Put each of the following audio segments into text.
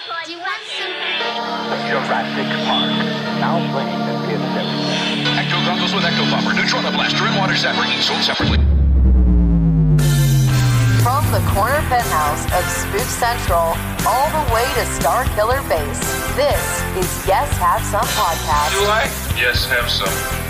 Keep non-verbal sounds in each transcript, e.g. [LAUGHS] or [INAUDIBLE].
Do you want some? Jurassic Park. Now playing at Theater 7. Ecto goggles with Ecto Buffer, Neutrona Blaster, and Water Zapper, each sold separately. From the corner penthouse of Spook Central all the way to Star Killer Base, this is Yes Have Some Podcast. I? Yes, have some.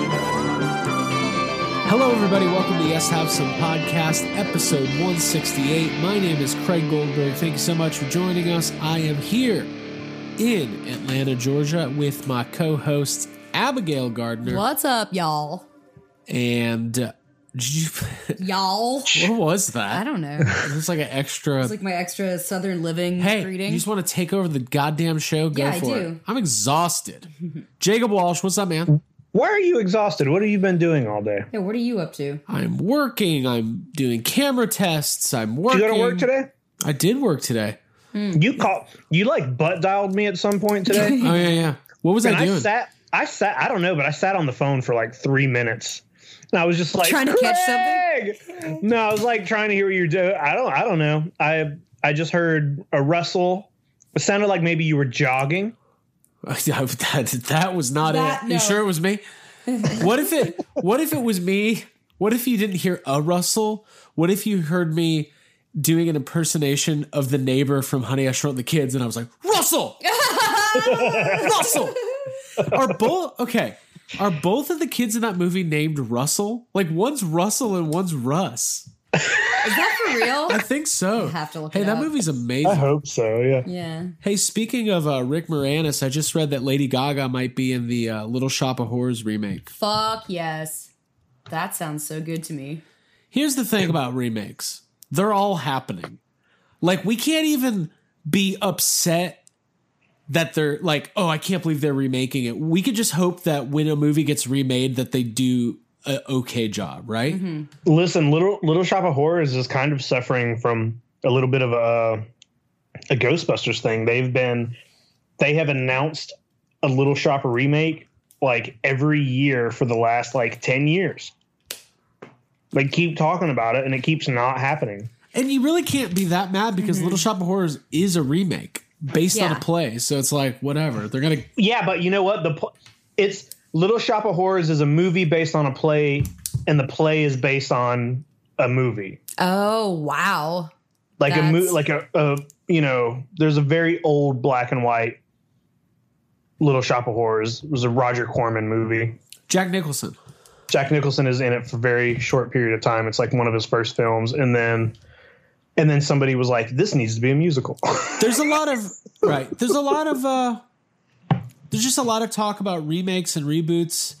Hello, everybody. Welcome to Yes Have Some Podcast, episode 168. My name is Craig Goldberg. Thank you so much for joining us. I am here in Atlanta, Georgia, with my co host, Abigail Gardner. What's up, y'all? And uh, you, [LAUGHS] Y'all? what was that? I don't know. It was like an extra. It's like my extra Southern living hey, greeting. you just want to take over the goddamn show? Go Yeah, I for do. it. I'm exhausted. [LAUGHS] Jacob Walsh, what's up, man? Why are you exhausted? What have you been doing all day? yeah, what are you up to? I'm working. I'm doing camera tests. I'm Did working. you go to work today? I did work today. Hmm. You called. You like butt dialed me at some point today. [LAUGHS] Oh yeah, yeah. What was and I I sat. I sat. I don't know, but I sat on the phone for like three minutes. And I was just like Trying to catch something. No, I was like trying to hear what you're doing. I don't. I don't know. I I just heard a rustle. It sounded like maybe you were jogging. [LAUGHS] that, that was not That- it. no. You sure it was me? [LAUGHS] what if it what if it was me? What if you didn't hear a rustle? What if you heard me doing an impersonation of the neighbor from Honey I Shrunk the Kids and I was like, Russell! [LAUGHS] Russell! Are both okay. Are both of the kids in that movie named Russell? Like one's Russell and one's Russ. Is that for real? I think so. have to look hey, it that up. movie's amazing. I hope so. Yeah. yeah. Hey, speaking of uh, Rick Moranis, I just read that Lady Gaga might be in the uh, Little Shop of Horrors remake. Fuck yes. That sounds so good to me. Here's the thing about remakes they're all happening. Like, we can't even be upset that they're like, oh, I can't believe they're remaking it. We could just hope that when a movie gets remade, that they do a okay job, right? Mm-hmm. Listen, little Little Shop of Horrors is kind of suffering from a little bit of a a Ghostbusters thing. They've been they have announced a Little Shop of remake like every year for the last like 10 years. They keep talking about it and it keeps not happening. And you really can't be that mad because mm-hmm. Little Shop of Horrors is a remake based on a play. So it's like, whatever. They're going to Yeah, but you know what? The pl- it's Little Shop of Horrors is a movie based on a play and the play is based on a movie. Oh wow. like a mo- like a, a you know there's a very old black and white little shop of horrors it was a roger corman movie Jack Nicholson. jack nicholson is in it for a very short period of time it's like one of his first films and then and then somebody was like this needs to be a musical [LAUGHS] there's a lot of right there's a lot of uh there's just a lot of talk about remakes and reboots.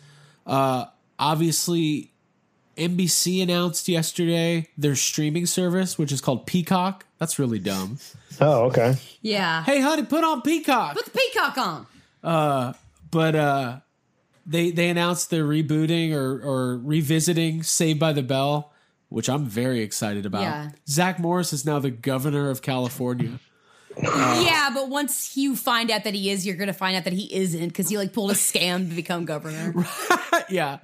Uh obviously nbc announced yesterday their streaming service which is called peacock. That's really dumb. Oh okay. Yeah. hey honey put on peacock. Put the peacock on. but uh they they announced they're rebooting or or revisiting saved by the bell which i'm very excited about. Yeah. zach morris is now the governor of california yeah, but once you find out that he is, you're gonna find out that he isn't because he like pulled a scam to become governor. [LAUGHS] yeah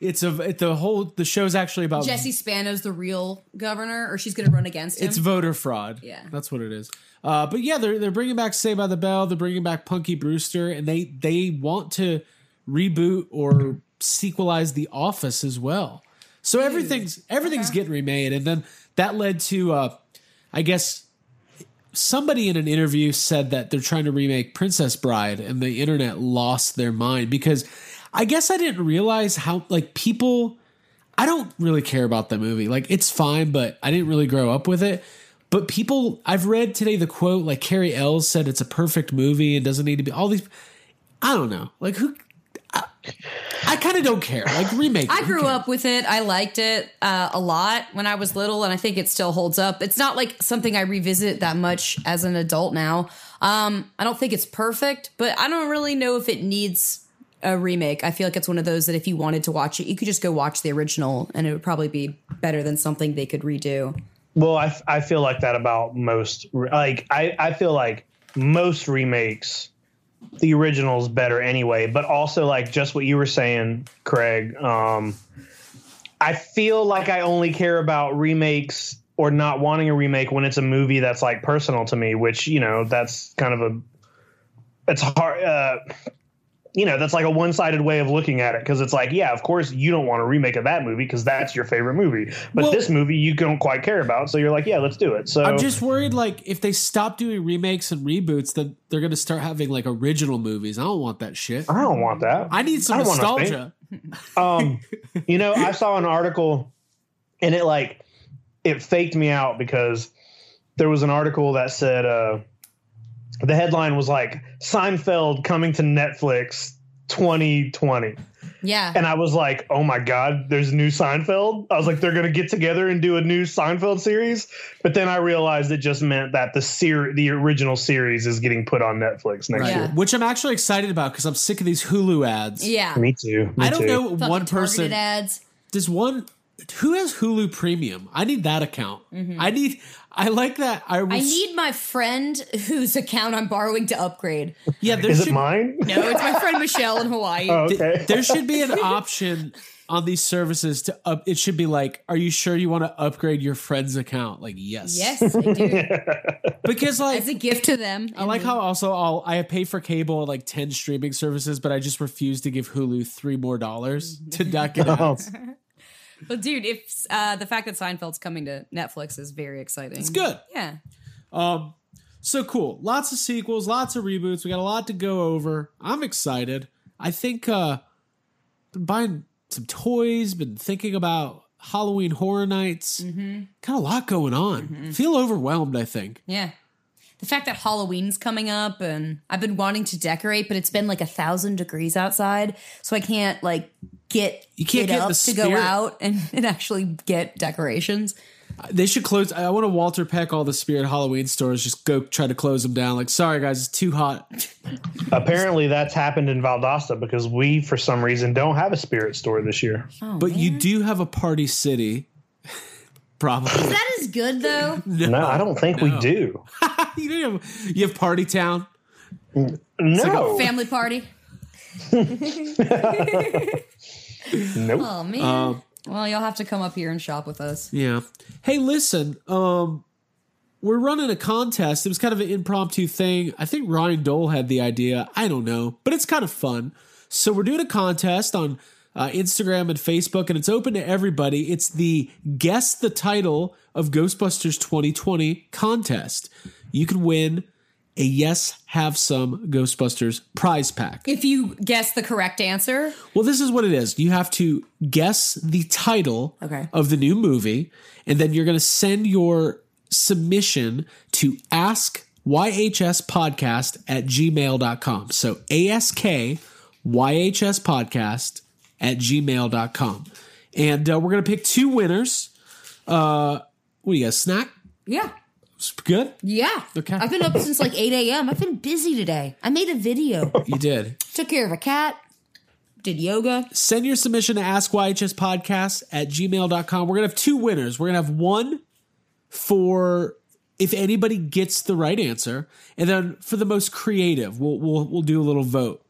it's a it, the whole the show's actually about Jesse Spano's the real governor, or she's gonna run against him. It's voter fraud. Yeah. that's what it is. Uh, but yeah, they're they're bringing back Saved by the Bell. They're bringing back Punky Brewster, and they they want to reboot or sequelize The Office as well. So everything's everything's getting remade, and then that led to, uh, I guess, somebody in an interview said that they're trying to remake Princess Bride, and the internet lost their mind because I guess I didn't realize how like people. I don't really care about that movie. Like it's fine, but I didn't really grow up with it. But people, I've read today the quote like Cary Elwes said it's a perfect movie and doesn't need to be all these. I don't know, like who. I, I kind of don't care. Like remake. I grew up with it. I liked it uh, a lot when I was little, and I think it still holds up. It's not like something I revisit that much as an adult now. Um, I don't think it's perfect, but I don't really know if it needs a remake. I feel like it's one of those that if you wanted to watch it, you could just go watch the original, and it would probably be better than something they could redo. Well, I, I feel like that about most. Like I, I feel like most remakes, the original is better anyway. But also like just what you were saying, Craig. Um, I feel like I only care about remakes or not wanting a remake when it's a movie that's like personal to me. Which you know that's kind of a. It's hard. Uh, you know that's like a one-sided way of looking at it because it's like yeah of course you don't want a remake of that movie because that's your favorite movie but Well- this movie you don't quite care about so you're like yeah let's do it so I'm just worried, like, if they stop doing remakes and reboots, then they're going to start having like original movies. I don't want that shit. i don't want that I need some I nostalgia. [LAUGHS] um you know i saw an article and it like it faked me out because there was an article that said uh the headline was like seinfeld coming to netflix 2020 Yeah. and I was like, "Oh my god, there's a new Seinfeld." I was like, "They're gonna get together and do a new Seinfeld series," but then I realized it just meant that the ser- the original series is getting put on Netflix next Right. Yeah. year. Which I'm actually excited about because I'm sick of these Hulu ads. yeah. Me too. Me I don't too. know Fucking one person. ads. Does one who has Hulu Premium? I need that account. Mm-hmm. I need. I like that. I, was, I need my friend whose account I'm borrowing to upgrade. Yeah, there Is should, it mine? No, it's my friend Michelle in Hawaii. Oh, th- okay. there should be an [LAUGHS] option on these services to up. It should be like, are you sure you want to upgrade your friend's account? Like, yes, Yes, I do. [LAUGHS] because like As a gift to them. I like how also I'll I pay for cable like ten streaming services, but I just refuse to give Hulu three more dollars mm-hmm. to not get [LAUGHS] Oh. Well, dude, if uh, the fact that Seinfeld's coming to Netflix is very exciting. It's good. Yeah. Um, so cool. Lots of sequels, lots of reboots. We got a lot to go over. I'm excited. I think uh been buying some toys, been thinking about Halloween horror nights. Mm-hmm. Got a lot going on. Feel overwhelmed, I think. Yeah. The fact that Halloween's coming up and I've been wanting to decorate, but it's been like a thousand degrees outside, so I can't like get You can't it get up the to go out and, [LAUGHS] and actually get decorations. They should close. I want to Walter Peck all the Spirit Halloween stores. Just go try to close them down. Like, sorry guys, it's too hot. Apparently, that's happened in Valdosta because we, for some reason, don't have a spirit store this year. Oh, but you do have a Party City. [LAUGHS] Probably. That is good though. [LAUGHS] No, I don't think we do. you, don't have, you have Party Town. No, Family party. [LAUGHS] nope. Oh man. Um, well, you'll have to come up here and shop with us. Yeah. Hey, listen. Um, we're running a contest. It was kind of an impromptu thing. I think Ryan Dole had the idea. I don't know, but it's kind of fun. So we're doing a contest on uh, Instagram and Facebook, and it's open to everybody. It's the guess the title of Ghostbusters 2020 contest. You can win a yes have some Ghostbusters prize pack. If you guess the correct answer, Well, this is what it is. You have to guess the title Okay. of the new movie, and then you're going to send your submission to ask YHS podcast at gmail.com. So ask YHS podcast at gmail.com. And uh, we're going to pick two winners. Uh, what do you got? Snack? yeah. Good? Yeah. Okay. I've been up since like 8 a.m. I've been busy today. I made a video, [LAUGHS] You did. took care of a cat, did yoga. send your submission to ask YHS podcast at gmail.com. We're going to have two winners. We're going to have one for if anybody gets the right answer, and then for the most creative, we'll we'll, we'll do a little vote.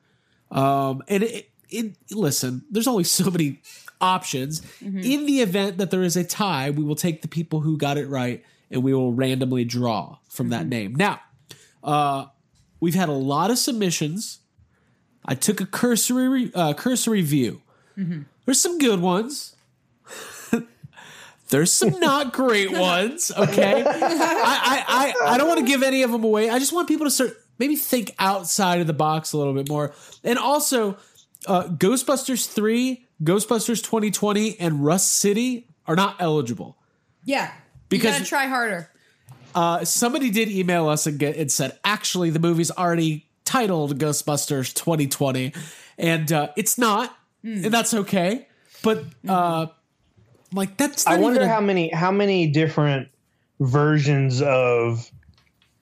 Um, and it, it, listen, there's only so many options. In the event that there is a tie, we will take the people who got it right and we will randomly draw from that name. Now, uh, we've had a lot of submissions. I took a cursory re- uh, cursory view. There's some good ones. [LAUGHS] There's some not great ones. Okay, I I, I, I don't want to give any of them away. I just want people to start maybe think outside of the box a little bit more. And also, uh, Ghostbusters three, Ghostbusters 2020, and Rust City are not eligible. Yeah. Because- you gotta try harder. Uh, somebody did email us and, get, and said, actually, the movie's already titled Ghostbusters 2020, and uh, it's not, Hmm. and that's okay. But uh, like that's I wonder even a- how many how many different versions of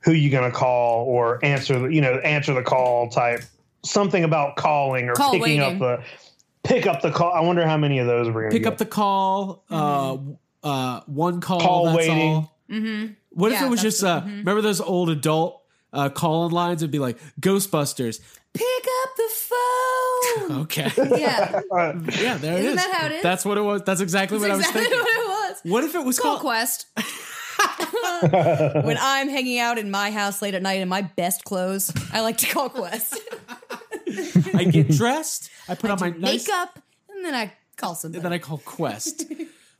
who you gonna call or answer the you know answer the call type something about calling or Call picking waiting. up the pick up the call. I wonder how many of those we're gonna pick get. up the call, uh, uh, one call, Call that's waiting. all. Mm-hmm. What if it was that's just the- uh, remember those old adult uh, call-in lines? It'd be like Ghostbusters. Pick up the phone. [LAUGHS] Okay, yeah. [LAUGHS] yeah, there it Isn't is. that how it is? That's what it was. That's exactly what That's I was thinking. what it was. What if it was Call called? Quest. [LAUGHS] when I'm hanging out in my house late at night in my best clothes, I like to call Quest. I get dressed. I put on my nice, Makeup, and then I call somebody. and then I call Quest.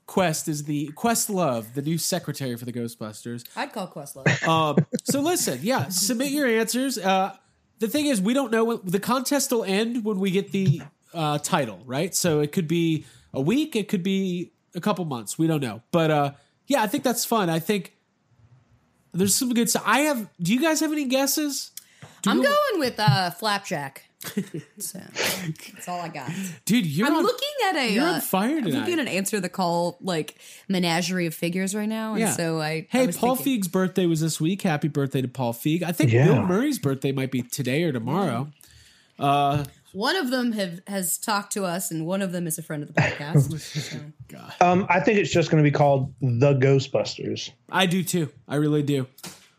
Quest is the Quest Love, the new secretary for the Ghostbusters. I'd call Questlove. Um, so listen, yeah, submit your answers. Uh, the thing is, we don't know when the contest will end when we get the uh, title, right? So it could be a week, it could be a couple months. We don't know, but uh, yeah, I think that's fun. I think there's some good stuff. I have. Do you guys have any guesses? Do I'm going with uh, Flapjack. [LAUGHS] so, that's all I got. dude. You're I'm on, looking at a. You're uh, on fire I'm tonight. looking at an answer the call like menagerie of figures right now, and Yeah. so I. I Hey, was Paul thinking- Feig's birthday was this week. Happy birthday to Paul Feig. I think Yeah. Bill Murray's birthday might be today or tomorrow. Uh, One of them have has talked to us, and one of them is a friend of the podcast. [LAUGHS] So, Um, I think it's just gonna be called the Ghostbusters. I do too. I really do.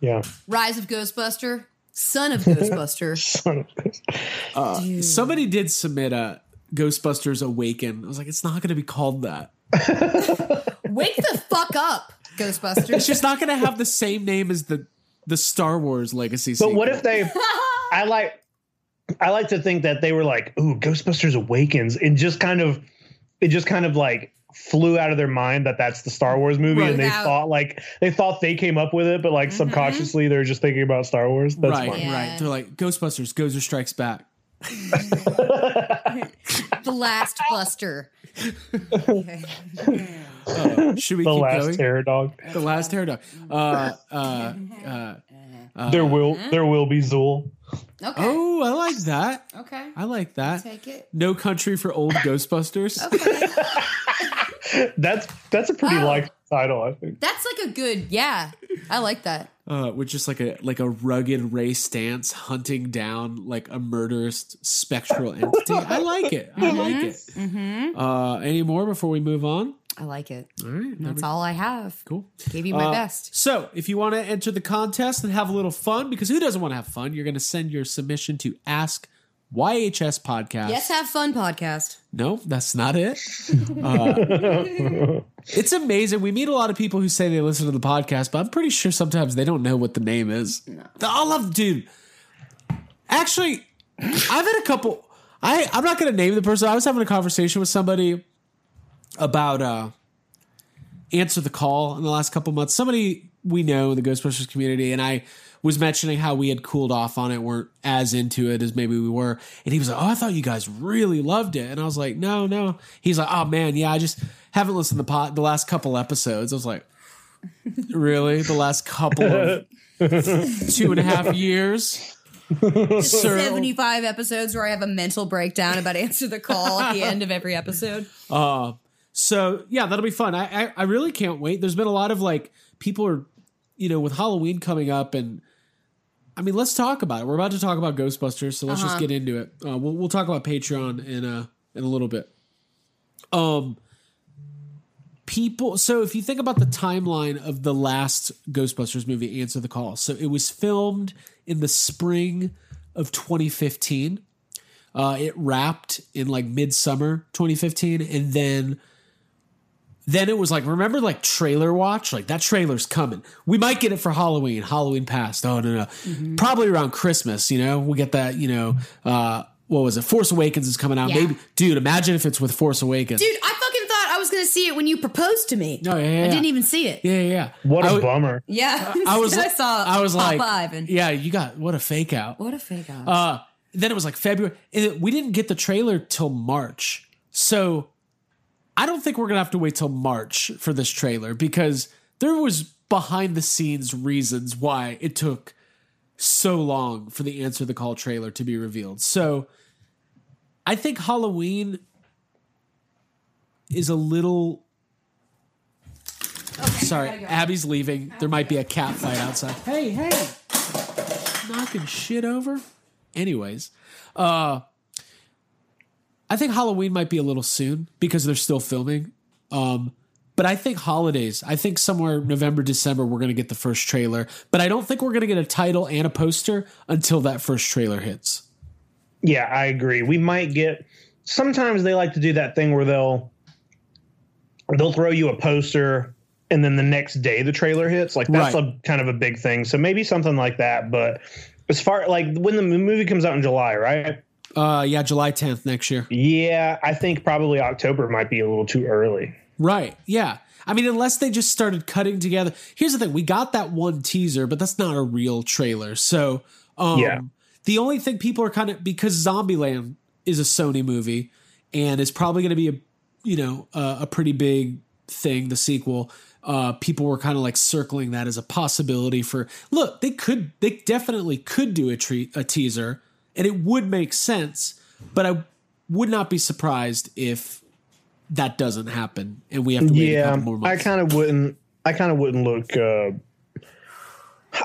Yeah. Rise of Ghostbuster, Son of Ghostbuster. [LAUGHS] Son of a- uh, Somebody did submit a Ghostbusters Awaken. I was like, it's not going to be called that. [LAUGHS] Wake the fuck up, Ghostbusters. It's just not going to have the same name as the the Star Wars Legacy. But what if they? I like. I like to think that they were like, "Ooh, Ghostbusters Awakens," and just kind of, it just kind of like flew out of their mind that that's the Star Wars movie, Right. and they Without- thought like they thought they came up with it, but like subconsciously they're just thinking about Star Wars. That's right, fine. Yeah. right? They're like Ghostbusters, Gozer Strikes Back. [LAUGHS] the Last Buster. Uh, should we keep The keep last going? terror dog. the last hair dog. Uh, uh, uh, there will there will be Zuul. Okay. oh, I like that. Okay. I like that. Take it. No Country for Old [LAUGHS] Ghostbusters. Okay. [LAUGHS] That's that's a pretty Oh. liked title, I think. That's like a good. Yeah, I like that. uh, with just like a like a rugged Ray Stantz hunting down like a murderous spectral entity. I like it. I like it. Mm-hmm. Uh, any more before we move on? I like it. All right, That's all I have. cool. Gave you my Uh, best. So, if you want to enter the contest and have a little fun, because who doesn't want to have fun? You're going to send your submission to Ask YHS Podcast. Yes, have fun, podcast. No, that's not it. [LAUGHS] Uh, it's amazing. We meet a lot of people who say they listen to the podcast, but I'm pretty sure sometimes they don't know what the name is. No. I love, dude. Actually, I've had a couple. I I'm not going to name the person. I was having a conversation with somebody about uh answer the call in the last couple months. Somebody we know in the Ghostbusters community, and I was mentioning how we had cooled off on it, weren't as into it as maybe we were. And he was like, "Oh, I thought you guys really loved it," and I was like, "No, no." He's like, "Oh man, yeah, I just haven't listened to the pot the last couple episodes." I was like, [LAUGHS] "Really? The last couple of [LAUGHS] two and a half years?" [LAUGHS] Sir, 75 episodes where I have a mental breakdown about answer the call at the end of every episode. Uh, so yeah, that'll be fun. I, I I really can't wait. There's been a lot of like people are, you know, with Halloween coming up, and I mean, let's talk about it. We're about to talk about Ghostbusters, so let's just Uh-huh. get into it. Uh, we'll we'll talk about Patreon in a in a little bit. Um, people. So if you think about the timeline of the last Ghostbusters movie, Answer the Call. So it was filmed in the spring of 2015. Uh, it wrapped in like midsummer 2015, and then then it was like remember like trailer watch like that trailer's coming. We might get it for Halloween. Halloween passed. Oh no no, probably around Christmas. You know we get that. You know uh, what was it? Force Awakens is coming out. Yeah. Maybe dude, imagine if it's with Force Awakens. Dude, I fucking thought I was going to see it when you proposed to me. Oh, yeah, yeah, I didn't even see it. yeah yeah. yeah. What a I w- bummer. Yeah. I was I saw I was [LAUGHS] Papa like Ivan. yeah you got what a fake out. What a fake out. Uh, then it was like February. It- we didn't get the trailer till March. So I don't think we're going to have to wait till March for this trailer because there was behind the scenes reasons why it took so long for the Answer the Call trailer to be revealed. So I think Halloween is a little. Sorry, Abby's leaving. There might be a cat fight outside. Hey, hey, knocking shit over. Anyways, uh, I think Halloween might be a little soon because they're still filming. Um, but I think holidays. I think somewhere November, December, we're going to get the first trailer. But I don't think we're going to get a title and a poster until that first trailer hits. Yeah, I agree. We might get. Sometimes they like to do that thing where they'll they'll throw you a poster and then the next day the trailer hits. Like that's Right. a kind of a big thing. So maybe something like that. But as far like when the movie comes out in July, right? Uh, yeah, July 10th next year. Yeah, I think probably October might be a little too early. Right. Yeah. I mean, unless they just started cutting together. Here's the thing: we got that one teaser, but that's not a real trailer. So, um, Yeah. the only thing people are kind of because Zombieland is a Sony movie and is probably going to be a you know a, a pretty big thing. The sequel. Uh, people were kind of like circling that as a possibility for look they could they definitely could do a treat a teaser and it would make sense but i would not be surprised if that doesn't happen and we have to wait a Yeah, couple more I kind of wouldn't. I kind of wouldn't look. Uh,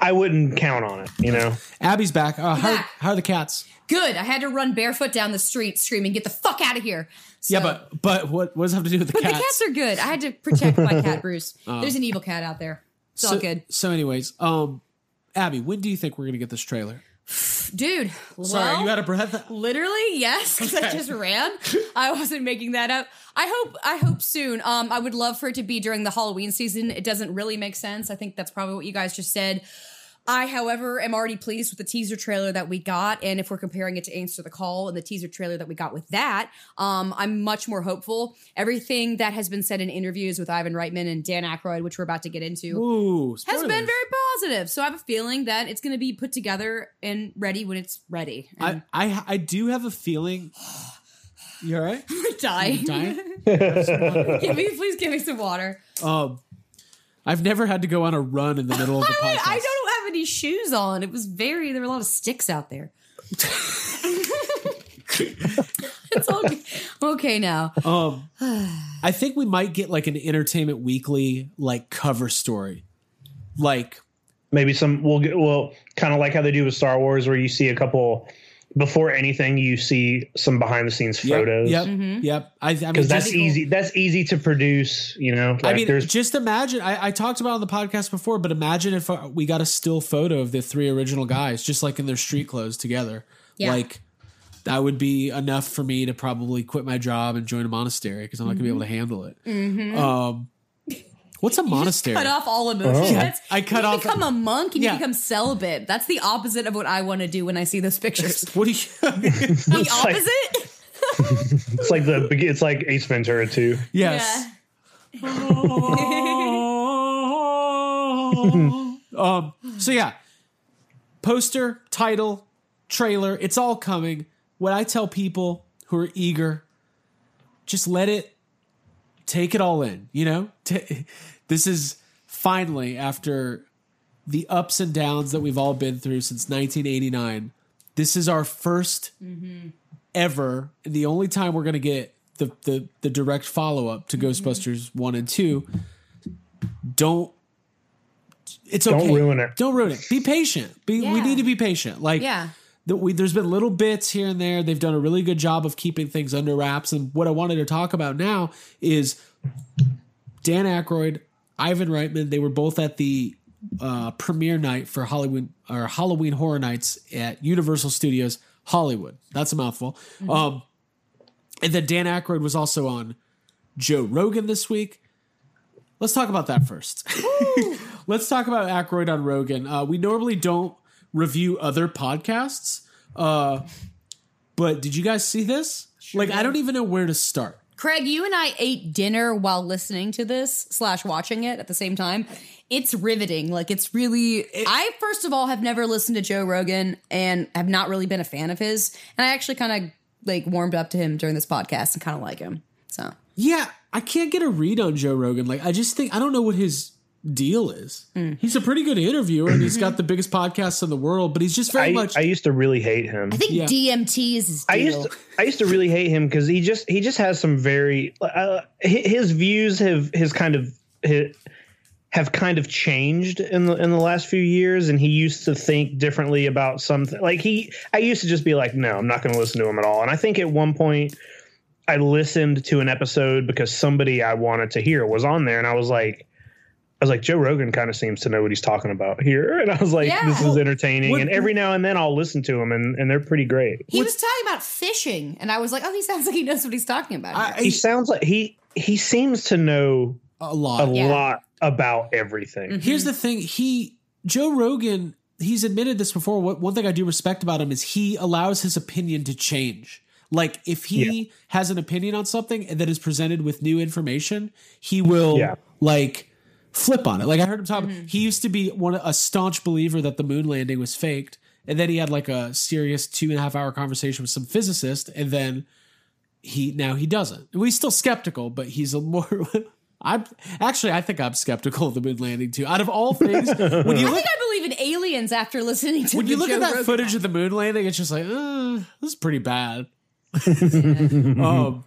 I wouldn't count on it. You know. Abby's back. Uh, how, back. how are the cats? Good. I had to run barefoot down the street screaming, "Get the fuck out of here!" So- yeah, but but what what does it have to do with the but cats? the cats are good. I had to protect my cat, [LAUGHS] Bruce. There's an evil cat out there. It's so, all good, So, anyways, um, Abby, when do you think we're gonna get this trailer? Dude. Sorry, well, you out of breath? Literally, yes, because I just ran. [LAUGHS] I wasn't making that up. I hope I hope soon. Um, I would love for it to be during the Halloween season. It doesn't really make sense. I think that's probably what you guys just said. I, however, am already pleased with the teaser trailer that we got, and if we're comparing it to Answer the Call and the teaser trailer that we got with that, um, I'm much more hopeful. Everything that has been said in interviews with Ivan Reitman and Dan Aykroyd, which we're about to get into, Ooh, has been very positive. So I have a feeling that it's going to be put together and ready when it's ready. And I, I I do have a feeling. [SIGHS] You all right? we're dying. Dying? [LAUGHS] give me, please give me some water. Um, I've never had to go on a run in the middle of the [LAUGHS] I, podcast. I don't have any shoes on. It was very. There were a lot of sticks out there. [LAUGHS] it's all okay now. Um, I think we might get like an Entertainment Weekly like cover story, like maybe some we'll get well kind of like how they do with Star Wars where you see a couple before anything you see some behind the scenes photos Yep, yep. I, I mean, because that's just- easy that's easy to produce you know like I mean, there's just imagine. I, I talked about it on the podcast before, but imagine if uh, we got a still photo of the three original guys, just like in their street clothes together. Yeah. Like that would be enough for me to probably quit my job and join a monastery because I'm not gonna be able to handle it. Um, what's a monastery? Cut off all emotions. Yeah, I cut you off- Become a monk and Yeah. you become celibate. That's the opposite of what I want to do when I see those pictures. [LAUGHS] What do you? [LAUGHS] [LAUGHS] the like- opposite. it's like the it's like Ace Ventura too yes. um. So yeah, poster, title, trailer. It's all coming. What I tell people who are eager, just let it take it all in. You know, T- this is finally after the ups and downs that we've all been through since 1989. This is our 1st mm-hmm. ever, the only time we're going to get the the the direct follow up to mm-hmm. Ghostbusters one and two. Don't. It's okay. Don't okay. ruin it. Don't ruin it. Be patient. Be, We need to be patient. Like Yeah. the, we, there's been little bits here and there. They've done a really good job of keeping things under wraps. And what I wanted to talk about now is Dan Aykroyd, Ivan Reitman. They were both at the uh, premiere night for Hollywood or Halloween Horror Nights at Universal Studios Hollywood. That's a mouthful. Um, and then Dan Aykroyd was also on Joe Rogan this week. Let's talk about that first. [LAUGHS] Let's talk about Aykroyd on Rogan. Uh, we normally don't review other podcasts, uh, but did you guys see this? like, I don't even know where to start. Craig, you and I ate dinner while listening to this slash watching it at the same time. It's riveting. Like it's really. I first of all have never listened to Joe Rogan and have not really been a fan of his. And I actually kind of like warmed up to him during this podcast and kind of like him. So Yeah, I can't get a read on Joe Rogan. Like, I just think I don't know what his deal is. He's a pretty good interviewer and he's got the biggest podcast in the world, but he's just very I, much I used to really hate him. I think Yeah. DMT is his I deal. used to, I used to really hate him because he just he just has some very uh, his views have his kind of his, have kind of changed in the in the last few years, and he used to think differently about something. Like he, I used to just be like, no, I'm not going to listen to him at all. And I think at one point, I listened to an episode because somebody I wanted to hear was on there, and I was like. I was like, Joe Rogan kind of seems to know what he's talking about here. And I was like, Yeah. this is entertaining. What- and every now and then I'll listen to him, and, and they're pretty great. he was talking about fishing, and I was like, "Oh, he sounds like he knows what he's talking about." I, he sounds like he he seems to know a lot. a Yeah. lot about everything. Mm-hmm. Here's the thing: he Joe Rogan. He's admitted this before. What one thing I do respect about him is he allows his opinion to change. Like if he has an opinion on something that is presented with new information, he will Yeah. like flip on it. Like I heard him talk. He used to be one a staunch believer that the moon landing was faked, and then he had like a serious two and a half hour conversation with some physicist, and then he now he doesn't. And he's still skeptical, but he's a more. [LAUGHS] I'm actually I think I'm skeptical of the moon landing too. Out of all things, when you I look think I believe in aliens after listening to when you look Joe at that Rogan footage of the moon landing, it's just like, uh, this is pretty bad. [LAUGHS] um,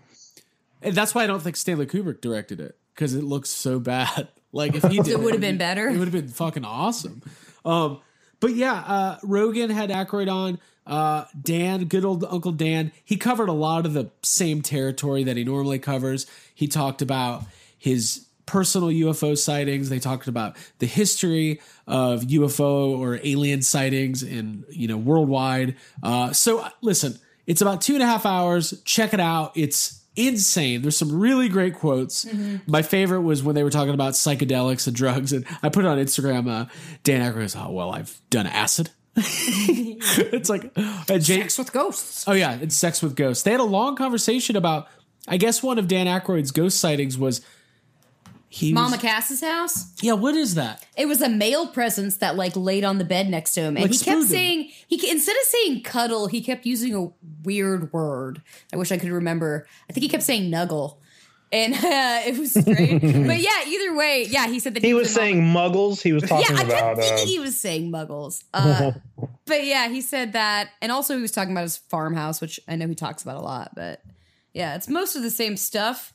and that's why I don't think Stanley Kubrick directed it because it looks so bad. Like if he [LAUGHS] did, It would have been better. It would have been fucking awesome. Um, but yeah, uh, Rogan had Aykroyd on. Uh, Dan, good old Uncle Dan, he covered a lot of the same territory that he normally covers. He talked about his personal UFO sightings. They talked about the history of UFO or alien sightings in you know worldwide. Uh, so listen, it's about two and a half hours. Check it out. It's insane. There's some really great quotes. My favorite was when they were talking about psychedelics and drugs, and I put it on Instagram. Uh, Dan Aykroyd goes, "Oh well, I've done acid." [LAUGHS] it's like and Jake, Sex with ghosts. Oh yeah, it's sex with ghosts. They had a long conversation about. I guess one of Dan Aykroyd's ghost sightings was he. Mama was, Cass's house. yeah, what is that? It was a male presence that like laid on the bed next to him, and Like he kept saying he instead of saying cuddle, he kept using a weird word. I wish I could remember. I think he kept saying nuggle, and [LAUGHS] uh, it was great. [LAUGHS] but yeah, either way, yeah, he said that He was and saying muggles. He was Mama- talking Yeah, I about. kept thinking Uh, he was saying muggles. Uh, [LAUGHS] but yeah, he said that, and also he was talking about his farmhouse, which I know he talks about a lot. But yeah, it's most of the same stuff,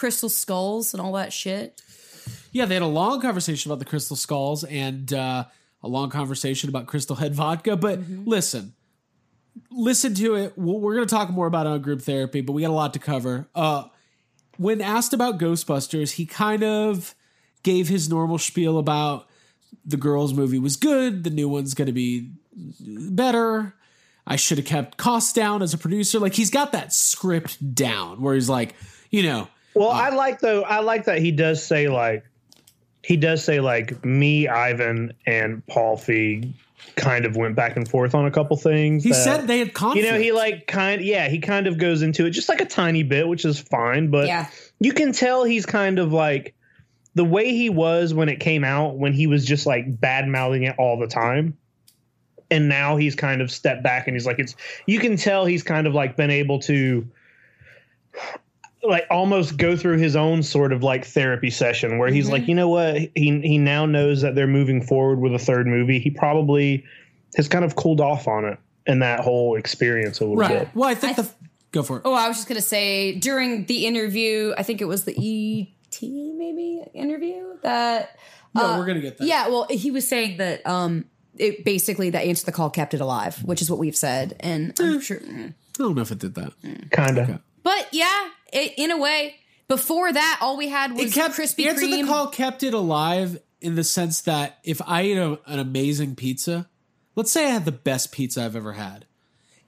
crystal skulls and all that shit. Yeah, they had a long conversation about the crystal skulls and uh, a long conversation about crystal head vodka. But listen, listen to it. We'll- We're going to talk more about it on group therapy, but we got a lot to cover. Uh, when asked about Ghostbusters, he kind of gave his normal spiel about the girls' movie was good, the new one's going to be better. I should have kept costs down as a producer. Like he's got that script down where he's like, you know, well, hmm. I like though. I like that he does say like he does say like me, Ivan, and Paul Feig kind of went back and forth on a couple things. he that- said they had You know, he like kind yeah, he kind of goes into it just like a tiny bit, which is fine, but Yeah. you can tell he's kind of like the way he was when it came out, when he was just like bad mouthing it all the time. And now he's kind of stepped back and he's like, it's you can tell he's kind of like been able to like almost go through his own sort of like therapy session where he's like, you know what? He he now knows that they're moving forward with a third movie. He probably has kind of cooled off on it and that whole experience a little right. bit. Well, I think the go for it. Oh, I was just gonna say during the interview, I think it was the ET maybe interview that. No, uh, we're gonna get that. Yeah, well, he was saying that um, it basically that answer the call kept it alive, which is what we've said, and I'm sure. I don't know if it did that. Kind of. But yeah, it, in a way, before that, all we had was It kept Krispy answer Kreme. the call kept it alive in the sense that if I ate a, an amazing pizza, let's say I had the best pizza I've ever had,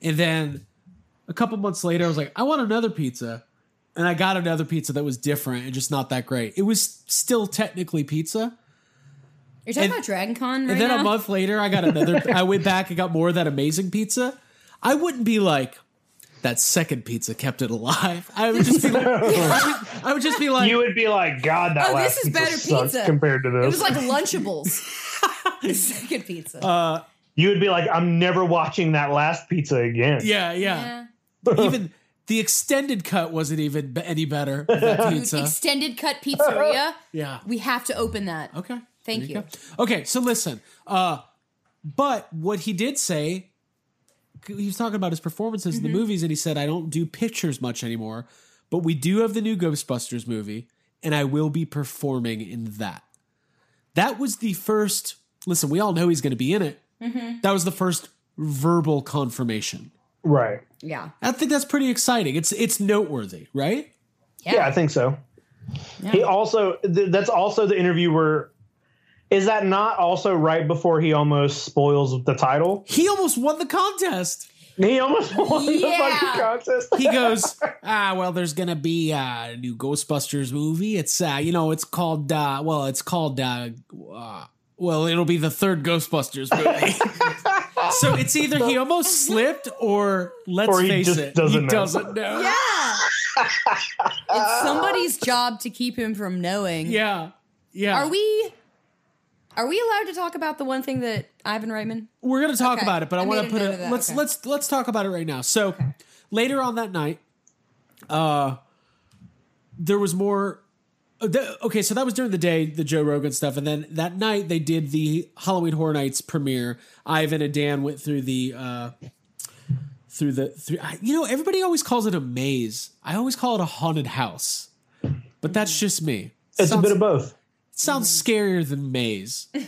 and then a couple months later I was like, I want another pizza, and I got another pizza that was different and just not that great. It was still technically pizza, You're talking and- about Dragon Con right and then now? a month later I got another. I went back and got more of that amazing pizza. I wouldn't be like. That second pizza kept it alive. I would just be like, [LAUGHS] I would, I would just be like, You would be like, God, that Oh, last this is pizza better sucks pizza compared to this. It this. was like [LAUGHS] Lunchables. [LAUGHS] the second pizza. Uh, you would be like, I'm never watching that last pizza again. Yeah, yeah. even the extended cut wasn't even any better. of That Dude, pizza. extended cut pizzeria. yeah. We have to open that. Okay. Thank There you. go. Okay, so listen. Uh, but what he did say, he was talking about his performances Mm-hmm. in the movies, and he said, "I don't do pictures much anymore, but we do have the new Ghostbusters movie, and I will be performing in that." That was the first. Listen, we all know he's going to be in it. Mm-hmm. That was the first verbal confirmation. Right. Yeah. I think that's pretty exciting. It's it's noteworthy, right? Yeah, I think so. He also th- that's also the interview where is that not also right before he almost spoils the title? He almost won the contest. He almost [LAUGHS] won the fucking contest. he goes, [LAUGHS] ah, well, there's gonna be a new Ghostbusters movie. It's uh, you know, it's called uh, well, it's called uh, uh well, it'll be the third Ghostbusters movie. [LAUGHS] so it's either he almost slipped or let's Or he face just it, doesn't he know. doesn't know. Yeah. it's somebody's job to keep him from knowing. Yeah. Yeah. Are we are we allowed to talk about the one thing that Ivan Reitman? We're gonna talk Okay. about it, but I, I want to put note it. that. Let's Okay. let's let's talk about it right now. So later on that night, uh, there was more. uh, Okay, so that was during the day, the Joe Rogan stuff, and then that night they did the Halloween Horror Nights premiere. Ivan and Dan went through the uh, through the through. You know, everybody always calls it a maze. I always call it a haunted house, but that's just me. It's a bit of both. Sounds mm. scarier than maze. [LAUGHS]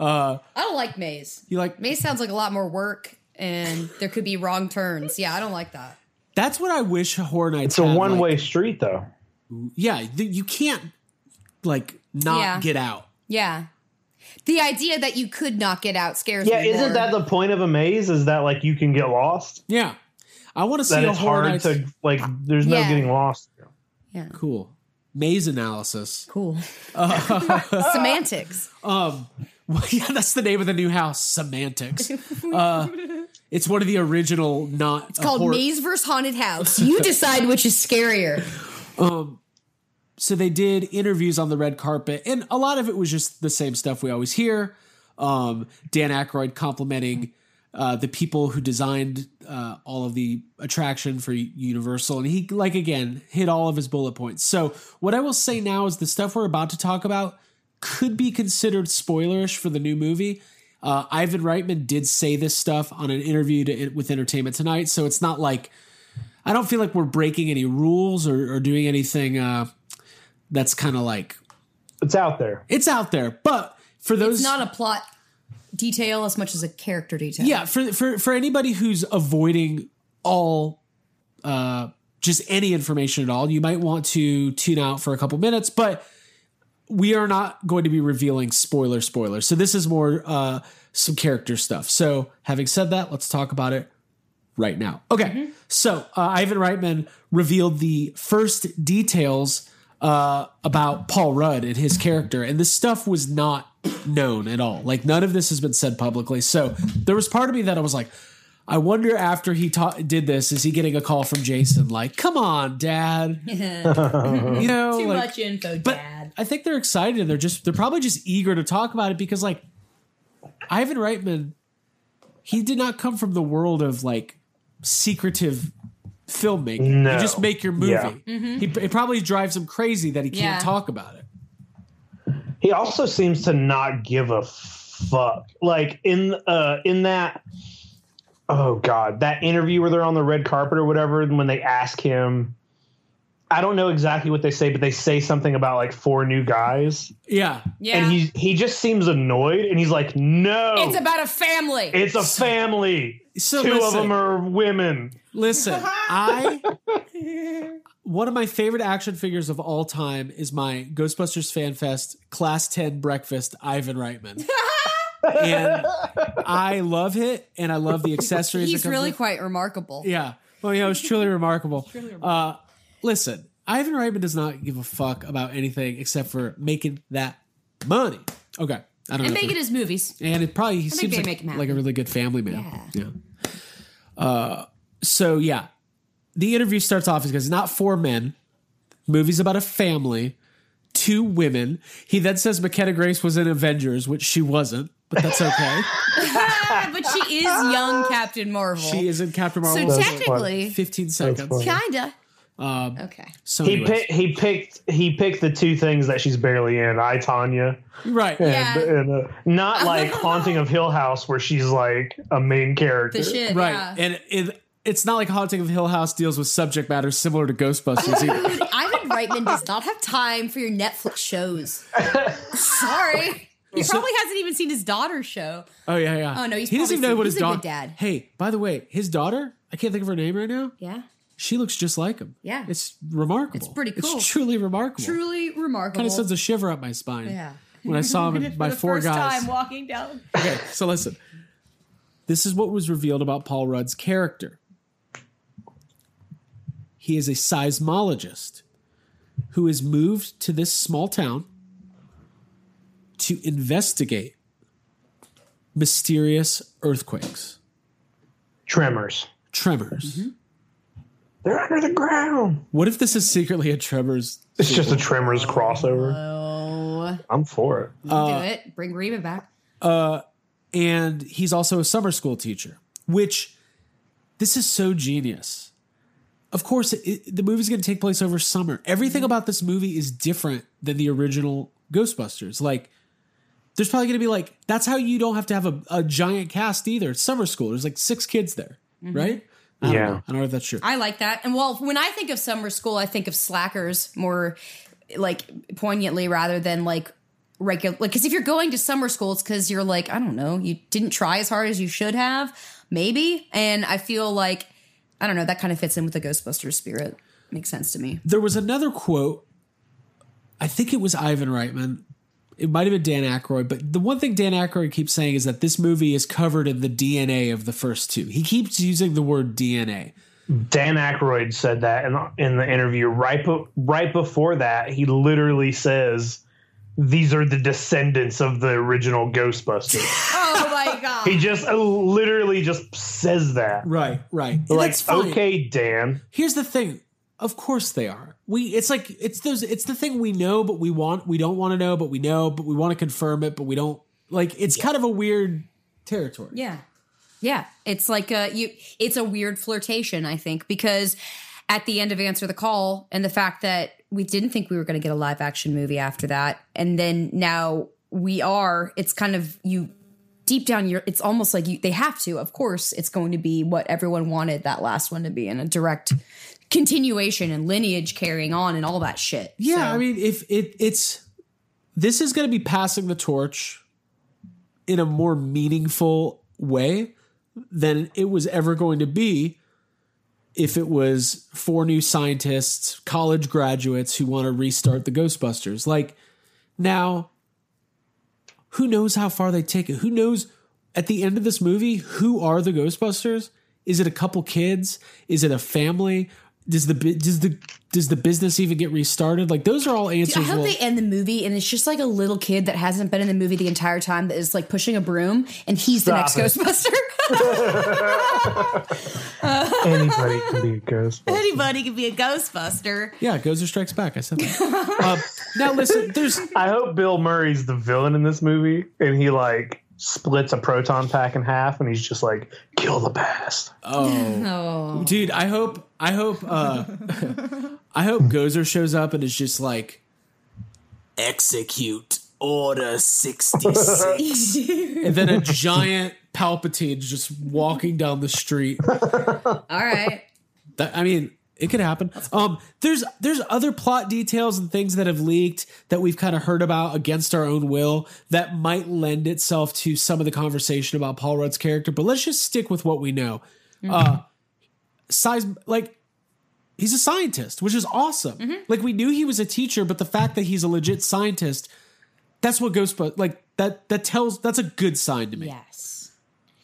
Uh, I don't like maze. You like Maze sounds like a lot more work and there could be wrong turns. Yeah, I don't like that. That's what I wish Horror Nights. It's a had, one like- way street though. Yeah, th- you can't like not Yeah. get out. Yeah. The idea that you could not get out scares Yeah, me. Yeah, isn't more. that the point of a maze? Is that like you can get lost? Yeah, I want to see That a it's Horror hard Nights. to like. There's no Yeah. getting lost. Yeah. Cool maze analysis. Cool. [LAUGHS] Semantics. Um, well, yeah, that's the name of the new house. Semantics. [LAUGHS] Uh, it's one of the original not. It's called Maze vs. Haunted House. You decide which is scarier. so they did interviews on the red carpet, and a lot of it was just the same stuff we always hear. Um, Dan Aykroyd complimenting uh, the people who designed uh, all of the attraction for Universal, and he like again hit all of his bullet points. So what I will say now is the stuff we're about to talk about could be considered spoilerish for the new movie. Uh, Ivan Reitman did say this stuff on an interview to, with Entertainment Tonight, so it's not like I don't feel like we're breaking any rules or, or doing anything uh, that's kind of like It's out there. it's out there. But for those, It's not a plot detail as much as a character detail. yeah, for for for anybody who's avoiding all, uh, just any information at all, you might want to tune out for a couple minutes. But we are not going to be revealing spoiler spoiler. So this is more uh, some character stuff. So having said that, let's talk about it right now. Okay, so uh, Ivan Reitman revealed the first details uh, about Paul Rudd and his character, and this stuff was not known at all. Like none of this has been said publicly. So there was part of me that I was like. I wonder after he ta- did this, is he getting a call from Jason? Like, come on, Dad. [LAUGHS] you know, Too like, much info, but Dad. I think they're excited and they're just they're probably just eager to talk about it because like Ivan Reitman, he did not come from the world of like secretive filmmaking. No. You just make your movie. Yeah. Mm-hmm. He it probably drives him crazy that he can't Yeah. talk about it. He also seems to not give a fuck. Like in uh in that oh god, that interview where they're on the red carpet or whatever, and when they ask him I don't know exactly what they say, but they say something about like four new guys. Yeah. Yeah. And he he just seems annoyed and he's like, No, it's about a family. it's a family. So Two of them are women. Listen, I [LAUGHS] one of my favorite action figures of all time is my Ghostbusters Fan Fest Class 10 breakfast Ivan Reitman. [LAUGHS] and I love it and I love the [LAUGHS] accessories. He's really with- quite remarkable. Yeah. Well, yeah, it was [LAUGHS] truly remarkable. Uh, listen, Ivan Reitman does not give a fuck about anything except for making that money. Okay. I don't And know. making his movies. and it probably he seems like, make him happy. like a really good family man. Yeah. Uh, so yeah, the interview starts off because not four men. Movie's about a family, two women. He then says McKenna Grace was in Avengers, which she wasn't, but that's okay. [LAUGHS] but she is young Captain Marvel. she is in Captain Marvel. so Marvel. technically, Fifteen seconds. funny. kinda. Okay. So He anyways. picked. He picked. He picked the two things that she's barely in. I Tonya, right. and, Yeah. and, uh, not like [LAUGHS] Haunting of Hill House, where she's like a main character. The shit. Right. Yeah. And it, it's not like Haunting of Hill House deals with subject matter similar to Ghostbusters either. [LAUGHS] Ivan Reitman does not have time for your Netflix shows. Sorry. He probably hasn't even seen his daughter's show. Oh yeah, yeah. Oh, no, he's he doesn't even know what his a good daughter. dad. Hey, by the way, his daughter. I can't think of her name right now. Yeah. She looks just like him. Yeah. it's remarkable. It's pretty cool. It's truly remarkable. Truly remarkable. kind of sends a shiver up my spine. Yeah. when I saw him in [LAUGHS] my the four first guys. time walking down. Okay, so listen. This is what was revealed about Paul Rudd's character. He is a seismologist who has moved to this small town to investigate mysterious earthquakes, Tremors. tremors. Mm-hmm. They're under the ground. What if this is secretly a tremors? It's just a Tremors crossover. Oh, I'm for it. Uh, do it. Bring Reba back. and he's also a summer school teacher, which this is so genius. Of course, it, it- the movie's going to take place over summer. Everything mm-hmm. about this movie is different than the original Ghostbusters. Like, there's probably going to be like, that's how you don't have to have a, a giant cast either. It's summer school. There's like six kids there, mm-hmm. right? I don't Yeah. know. I don't know if that's true. I like that. And well, when I think of summer school, I think of slackers more like poignantly rather than like regular. Like, because if you're going to summer school, it's because you're like, I don't know, you didn't try as hard as you should have, maybe. And I feel like, I don't know, that kind of fits in with the Ghostbusters spirit. Makes sense to me. there was another quote. I think it was Ivan Reitman. It might have been Dan Aykroyd, but the one thing Dan Aykroyd keeps saying is that this movie is covered in the DNA of the first two. He keeps using the word DNA. Dan Aykroyd said that in, in the interview. Right, be, right before that, he literally says, "These are the descendants of the original Ghostbusters." [LAUGHS] My [LAUGHS] God. he just uh, literally just says that. Right, right. And Like, that's fine. okay, Dan. Here's the thing. Of course they are. We it's like it's those it's the thing we know but we want we don't want to know but we know but we want to confirm it but we don't like it's kind of a weird territory. Yeah. Yeah. It's like a you it's a weird flirtation, I think, because at the end of Answer the Call and the fact that we didn't think we were going to get a live action movie after that and then now we are, it's kind of you deep down you're it's almost like you they have to. Of course, it's going to be what everyone wanted that last one to be in a direct continuation and lineage carrying on and all that shit. Yeah, So- I mean, if it it's this is going to be passing the torch in a more meaningful way than it was ever going to be if it was four new scientists, college graduates who want to restart the Ghostbusters. Like now, who knows how far they take it? Who knows at the end of this movie who are the Ghostbusters? Is it a couple kids? Is it a family? Does the does the does the business even get restarted? Like those are all answers. I hope we'll- they end the movie and it's just like a little kid that hasn't been in the movie the entire time that is like pushing a broom and he's the next it. Ghostbuster. [LAUGHS] Anybody can be a Ghostbuster. Anybody can be a Ghostbuster. yeah, Gozer Strikes Back. I said that. um, [LAUGHS] now listen, there's I hope Bill Murray's the villain in this movie, and he like splits a proton pack in half, and he's just like, "Kill the past." [LAUGHS] Oh. dude. I hope I hope uh, [LAUGHS] I hope Gozer shows up and is just like execute order sixty six, [LAUGHS] and then a giant Palpatine just walking down the street. All right. That, I mean, it could happen. Um, there's there's other plot details and things that have leaked that we've kind of heard about against our own will that might lend itself to some of the conversation about Paul Rudd's character. But let's just stick with what we know. Uh, size like he's a scientist, which is awesome. Mm-hmm. Like we knew he was a teacher, but the fact that he's a legit scientist, that's what Ghostbusters like that that tells that's a good sign to me. Yes.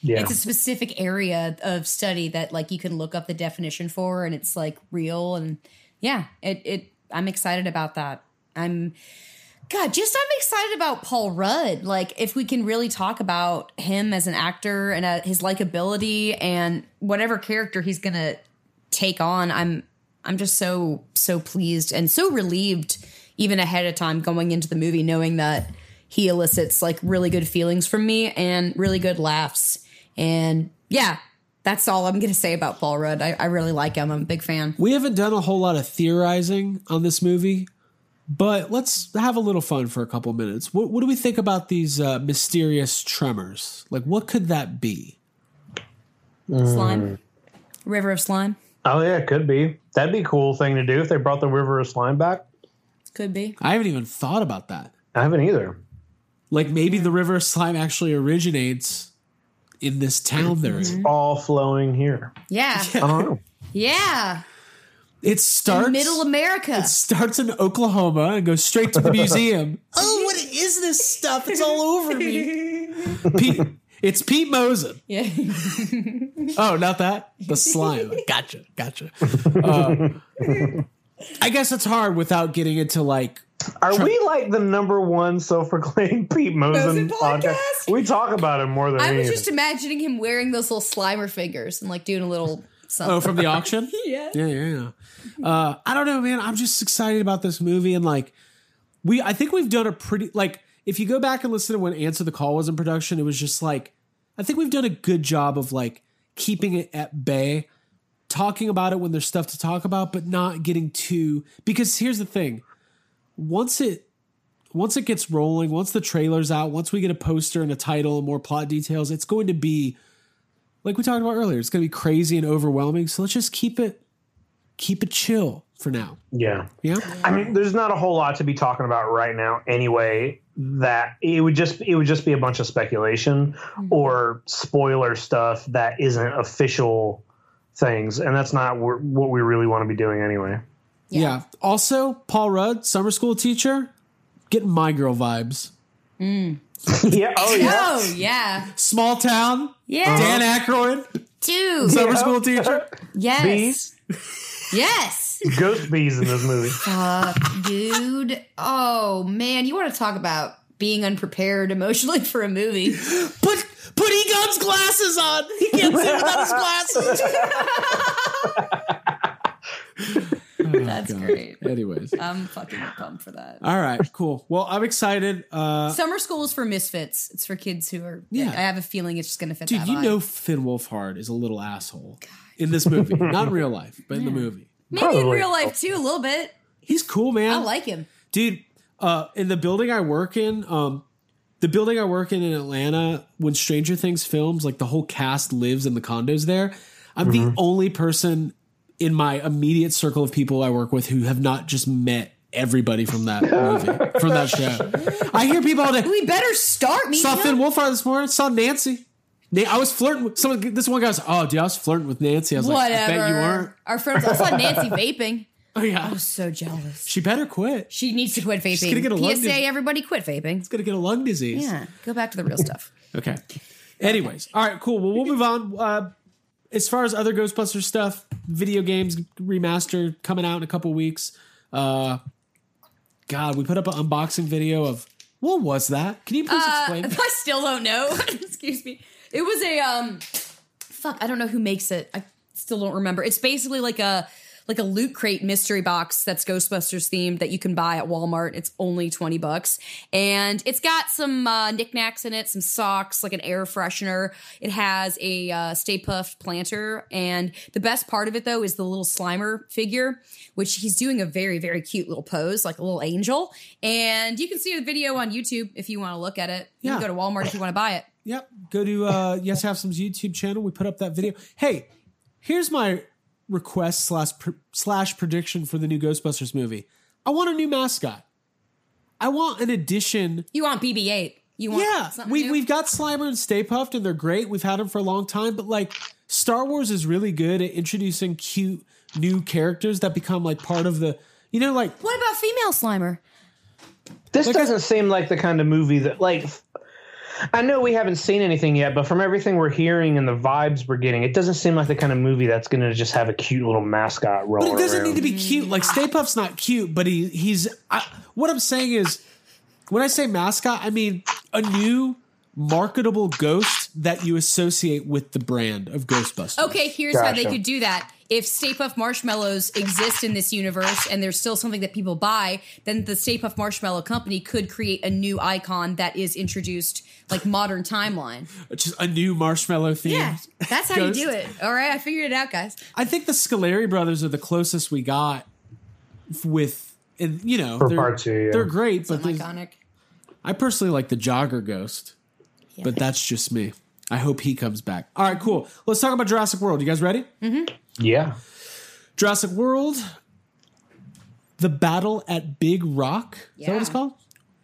Yeah, It's a specific area of study that like you can look up the definition for and it's like real and yeah, it it I'm excited about that. I'm God, just I'm excited about Paul Rudd. Like, if we can really talk about him as an actor and uh, his likability and whatever character he's gonna take on, I'm I'm just so so pleased and so relieved, even ahead of time going into the movie, knowing that he elicits like really good feelings from me and really good laughs. And yeah, That's all I'm going to say about Paul Rudd. I, I really like him. I'm a big fan. We haven't done a whole lot of theorizing on this movie, but let's have a little fun for a couple minutes. What, what do we think about these uh, mysterious tremors? Like, what could that be? Slime. River of Slime. Oh yeah, it could be. That'd be a cool thing to do if they brought the River of Slime back. Could be. I haven't even thought about that. I haven't either. Like, maybe the river of slime actually originates in this town they're in. All flowing here. Yeah. [LAUGHS] I don't know. Yeah. It starts in Middle America. It starts in Oklahoma and goes straight to the museum. [LAUGHS] oh, what is this stuff? It's all over me. [LAUGHS] Pete, it's Pete Mosen. Yeah. [LAUGHS] Oh, not that. The slime. Gotcha. Gotcha. Uh, I guess it's hard without getting into like. Are we like the number one self-proclaimed Pete Mosen Mosen podcast? podcast? We talk about him more than I was anything. just imagining him wearing those little Slimer fingers and like doing a little something. Oh, from the [LAUGHS] auction. yeah. Yeah, yeah, yeah. Uh, I don't know, man. I'm just excited about this movie, and like, we, I think we've done a pretty like. If you go back and listen to when Answer the Call was in production, it was just like, I think we've done a good job of like keeping it at bay, talking about it when there's stuff to talk about, but not getting too. Because here's the thing: once it, once it gets rolling, once the trailer's out, once we get a poster and a title and more plot details, it's going to be like we talked about earlier. It's going to be crazy and overwhelming. So let's just keep it keep it chill for now. yeah. Yeah. I mean, there's not a whole lot to be talking about right now anyway. That it would just it would just be a bunch of speculation mm-hmm. or spoiler stuff that isn't official things, and that's not wh- what we really want to be doing anyway. yeah. Also, Paul Rudd, summer school teacher, getting my girl vibes. Mm. [LAUGHS] yeah. Oh yeah. Oh yeah. Small town. Yeah. Dan Aykroyd, Dude. summer school teacher. Yes. Bees. Yes. Ghost bees in this movie. Fuck, dude. Oh man, you want to talk about being unprepared emotionally for a movie? Put put Egon's glasses on. He can't see without his glasses. [LAUGHS] [LAUGHS] That's great. Anyways. I'm fucking pumped for that. All right, cool. Well, I'm excited. Uh Summer school is for misfits. It's for kids who are. Yeah. I have a feeling it's just going to fit. dude, that you vibe. know Finn Wolfhard is a little asshole in this movie. [LAUGHS] Not in real life, but in the movie. maybe in real life too, a little bit. He's cool, man. I like him. dude uh in the building i work in um the building i work in in atlanta when stranger things films like the whole cast lives in the condos there i'm the only person in my immediate circle of people i work with who have not just met everybody from that movie from that show i hear people all day We better start meeting saw finn wolfhard this morning saw nancy Na- I was flirting with someone. This one guy was, "Oh, dude, I was flirting with Nancy." I was like, Whatever. "I bet you weren't." Our friends. I saw Nancy [LAUGHS] vaping. Oh yeah, I was so jealous. she better quit. She needs to quit vaping. gonna get a lung PSA, dis- everybody quit vaping. She's gonna get a lung disease. Yeah, go back to the real stuff. [LAUGHS] Okay. Anyways, all right, cool. Well, we'll [LAUGHS] move on. Uh, as far as other Ghostbusters stuff, video games remaster coming out in a couple weeks. Uh, God, we put up an unboxing video of what was that? Can you please explain? Uh, [LAUGHS] I still don't know. [LAUGHS] Excuse me. It was a um fuck, I don't know who makes it. I still don't remember. It's basically like a like a loot crate mystery box that's Ghostbusters themed that you can buy at Walmart. It's only 20 bucks. And it's got some uh, knickknacks in it, some socks, like an air freshener. It has a uh, Stay Puft planter. And the best part of it, though, is the little Slimer figure, which he's doing a very, very cute little pose, like a little angel. And you can see the video on YouTube if you want to look at it. You Yeah. can go to Walmart if you want to buy it. Yep. Go to uh, Yes Have Some's YouTube channel. We put up that video. Hey, here's my request slash slash prediction for the new Ghostbusters movie. I want a new mascot. I want an addition You want BB-8. You want yeah, we new? we've got Slimer and Stay Puft, and they're great. We've had them for a long time, but like Star Wars is really good at introducing cute new characters that become like part of the. You know, like What about female Slimer? This Like doesn't seem like the kind of movie that like. I know we haven't seen anything yet, but from everything we're hearing and the vibes we're getting, it doesn't seem like the kind of movie that's going to just have a cute little mascot roll But it doesn't around. need to be cute. Like Stay Puft's not cute, but he he's. I, what I'm saying is, when I say mascot, I mean a new marketable ghost that you associate with the brand of Ghostbusters. Okay, here's how they could do that. If Stay Puft Marshmallows exist in this universe and there's still something that people buy, then the Stay Puft Marshmallow Company could create a new icon that is introduced like modern timeline. Just a new marshmallow theme. Yeah, that's how you do it. All right, I figured it out, guys. I think the Scoleri brothers are the closest we got with, you know, For they're, part two, yeah. they're great, but Iconic. I personally like the Jogger Ghost, but that's just me. I hope he comes back. All right, cool. Let's talk about Jurassic World. You guys ready? Mm-hmm. Yeah. Jurassic World, The Battle at Big Rock. Is that what it's called?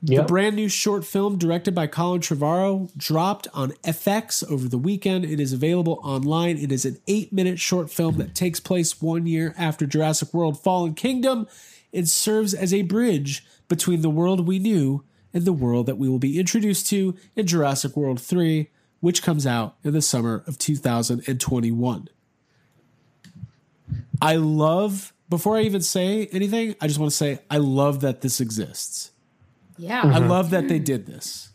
Yep. The brand new short film directed by Colin Trevorrow dropped on FX over the weekend. It is available online. It is an eight minute short film that takes place one year after Jurassic World Fallen Kingdom. It serves as a bridge between the world we knew and the world that we will be introduced to in Jurassic World 3, which comes out in the summer of 2021. I love, before I even say anything, I just want to say I love that this exists. Yeah. I mm-hmm. love that they did this.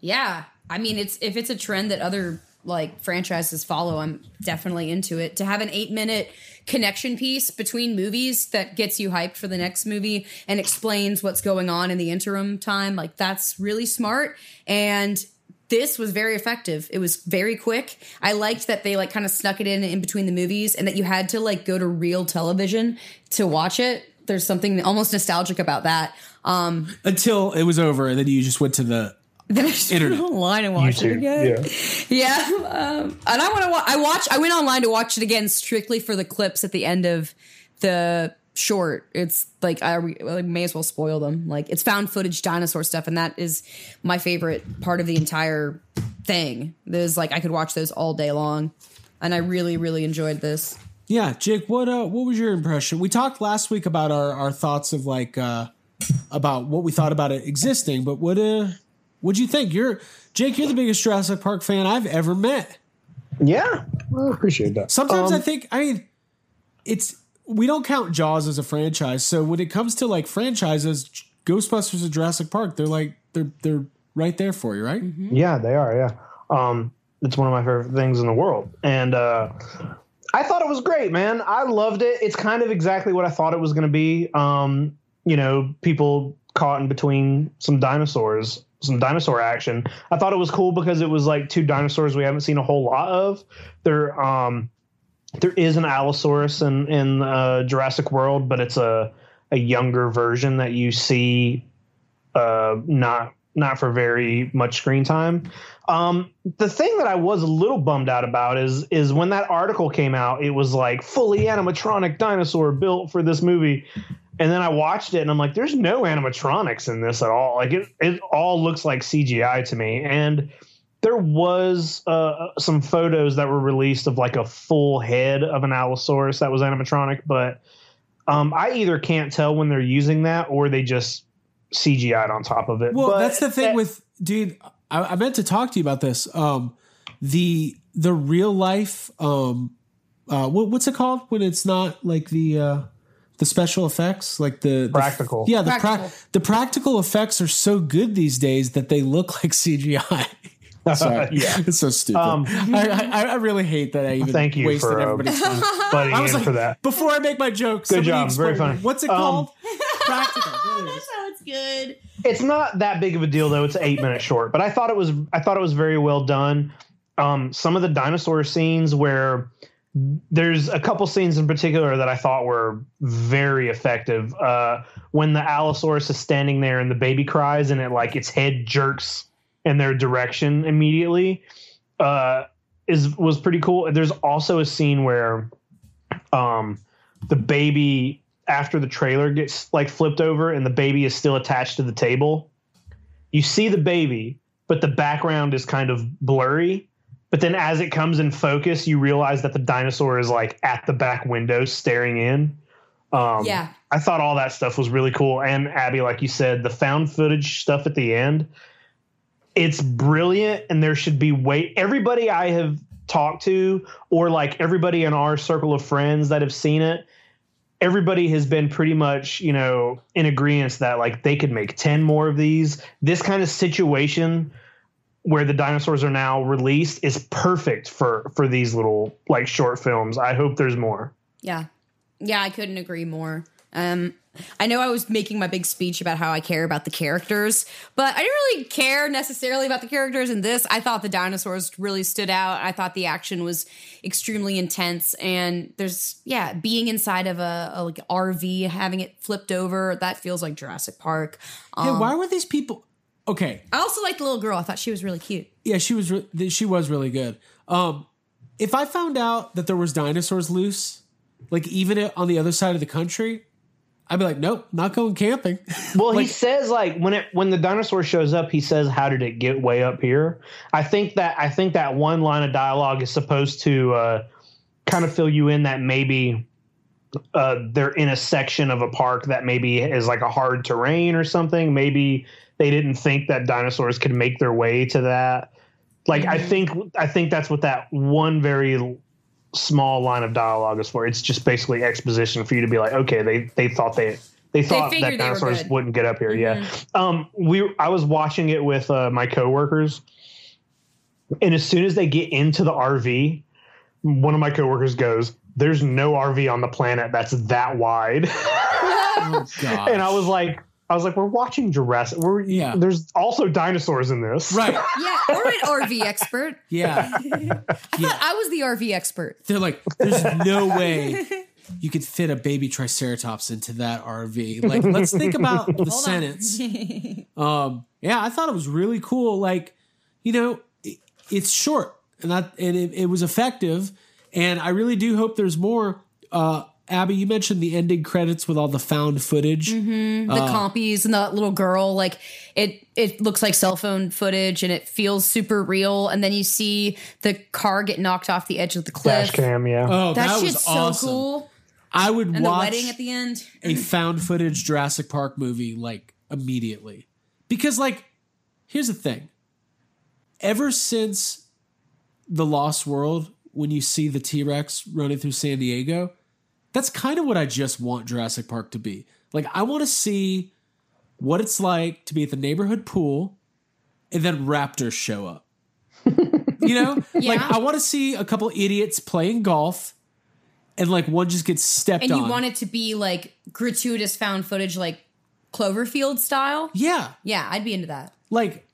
Yeah. I mean, it's if it's a trend that other like franchises follow, I'm definitely into it. To have an eight minute connection piece between movies that gets you hyped for the next movie and explains what's going on in the interim time, like that's really smart. And this was very effective. It was very quick. I liked that they like kind of snuck it in in between the movies and that you had to like go to real television to watch it. There's something almost nostalgic about that. Um, Until it was over, and then you just went to the [LAUGHS] then I just Internet. went online and watched it again. Yeah. [LAUGHS] Yeah, um, and I want to. Wa- I watch. I went online to watch it again strictly for the clips at the end of the short. It's like I, re- I may as well spoil them. Like it's found footage dinosaur stuff, and that is my favorite part of the entire thing. There's like I could watch those all day long, and I really, really enjoyed this. yeah. Jake, what uh, what was your impression? We talked last week about our our thoughts of like uh about what we thought about it existing, but what uh what'd you think? You're Jake. You're the biggest Jurassic Park fan I've ever met. Yeah. I appreciate that. Sometimes Um, I think I mean it's we don't count Jaws as a franchise, so when it comes to like franchises, Ghostbusters and Jurassic Park, they're like they're they're right there for you, right? Yeah, they are. Yeah. Um, it's one of my favorite things in the world. And uh, I thought it was great, man. I loved it. It's kind of exactly what I thought it was going to be. Um, you know, people caught in between some dinosaurs, some dinosaur action. I thought it was cool because it was like two dinosaurs we haven't seen a whole lot of. There, um, there is an Allosaurus in in uh, Jurassic World, but it's a a younger version that you see uh, not not for very much screen time. Um, the thing that I was a little bummed out about is is when that article came out, it was like fully animatronic dinosaur built for this movie. And then I watched it and I'm like, there's no animatronics in this at all. Like it, it all looks like CGI to me. And there was uh, some photos that were released of like a full head of an Allosaurus that was animatronic, but um, I either can't tell when they're using that or they just CGI'd on top of it. Well, But that's the thing that- with dude. I, I meant to talk to you about this. Um, the the real life. Um, uh, what, what's it called when it's not like the uh, the special effects, like the, the Practical. yeah, the pra- Practical. the practical effects are so good these days that they look [LAUGHS] like CGI. [LAUGHS] Sorry. Yeah. it's so stupid. Um, I, I, I really hate that I even Thank you wasted for, everybody's time. [LAUGHS] buddying I was in like, for that. before I make my joke, Good somebody job. Very funny. What's it Um, called? Practical. There it is. sounds good. it's not that big of a deal though. It's eight minutes short, but I thought it was I thought it was very well done. Um, some of the dinosaur scenes where there's a couple scenes in particular that I thought were very effective. Uh, when the Allosaurus is standing there and the baby cries and it like its head jerks in their direction immediately, uh, is was pretty cool. There's also a scene where um, the baby after the trailer gets like flipped over and the baby is still attached to the table. You see the baby, but the background is kind of blurry. But then as it comes in focus, you realize that the dinosaur is like at the back window staring in. Um, Yeah. I thought all that stuff was really cool. And Abby, like you said, the found footage stuff at the end, it's brilliant. And there should be way everybody I have talked to, or like everybody in our circle of friends that have seen it, everybody has been pretty much, you know, in agreement that like they could make 10 more of these. This kind of situation where the dinosaurs are now released is perfect for for these little like short films. I hope there's more. Yeah. Yeah, I couldn't agree more. Um, I know I was making my big speech about how I care about the characters, but I didn't really care necessarily about the characters in this. I thought the dinosaurs really stood out. I thought the action was extremely intense, and there's yeah, being inside of a, a like RV, having it flipped over, that feels like Jurassic Park. Hey, Um, why were these people? Okay, I also liked the little girl. I thought she was really cute. yeah, she was re- she was really good. Um, if I found out that there was dinosaurs loose, like even i- on the other side of the country, I'd be like, nope, not going camping. [LAUGHS] Well, he says like when it when the dinosaur shows up, he says, "How did it get way up here?" I think that I think that one line of dialogue is supposed to uh, kind of fill you in that maybe uh, they're in a section of a park that maybe is like a hard terrain or something. Maybe they didn't think that dinosaurs could make their way to that. Like I think I think that's what that one very small line of dialogue is for. It's just basically exposition for you to be like, okay, they they thought they they thought figured that dinosaurs wouldn't get up here. Yeah. Um we I was watching it with uh, my coworkers and as soon as they get into the RV, one of my coworkers goes, "There's no RV on the planet that's that wide." [LAUGHS] oh [LAUGHS] and I was like I was like, we're watching Jurassic. We're Yeah. There's also dinosaurs in this, right? Yeah, or an RV expert. Yeah, [LAUGHS] I thought I was the RV expert. they're like, there's no [LAUGHS] way you could fit a baby triceratops into that RV. Like, let's think about the sentence. [LAUGHS] Um, yeah, I thought it was really cool. Like, you know, it, it's short and that, and it, it was effective. And I really do hope there's more. Uh, Abby, you mentioned the ending credits with all the found footage. the Uh. compies and the little girl like it it looks like cell phone footage and it feels super real and then you see the car get knocked off the edge of the cliff Dash cam, yeah. Oh, that, that, was shit's awesome. so cool I would and watch the wedding at the end a [LAUGHS] found footage Jurassic Park movie like immediately. Because like here's the thing. Ever since The Lost World when you see the T-Rex running through San Diego, that's kind of what I just want Jurassic Park to be. Like I want to see what it's like to be at the neighborhood pool and then raptors show up. [LAUGHS] you know? Like I want to see a couple idiots playing golf and like one just gets stepped and on. you want it to be like gratuitous found footage like cloverfield style yeah. yeah i'd be into that like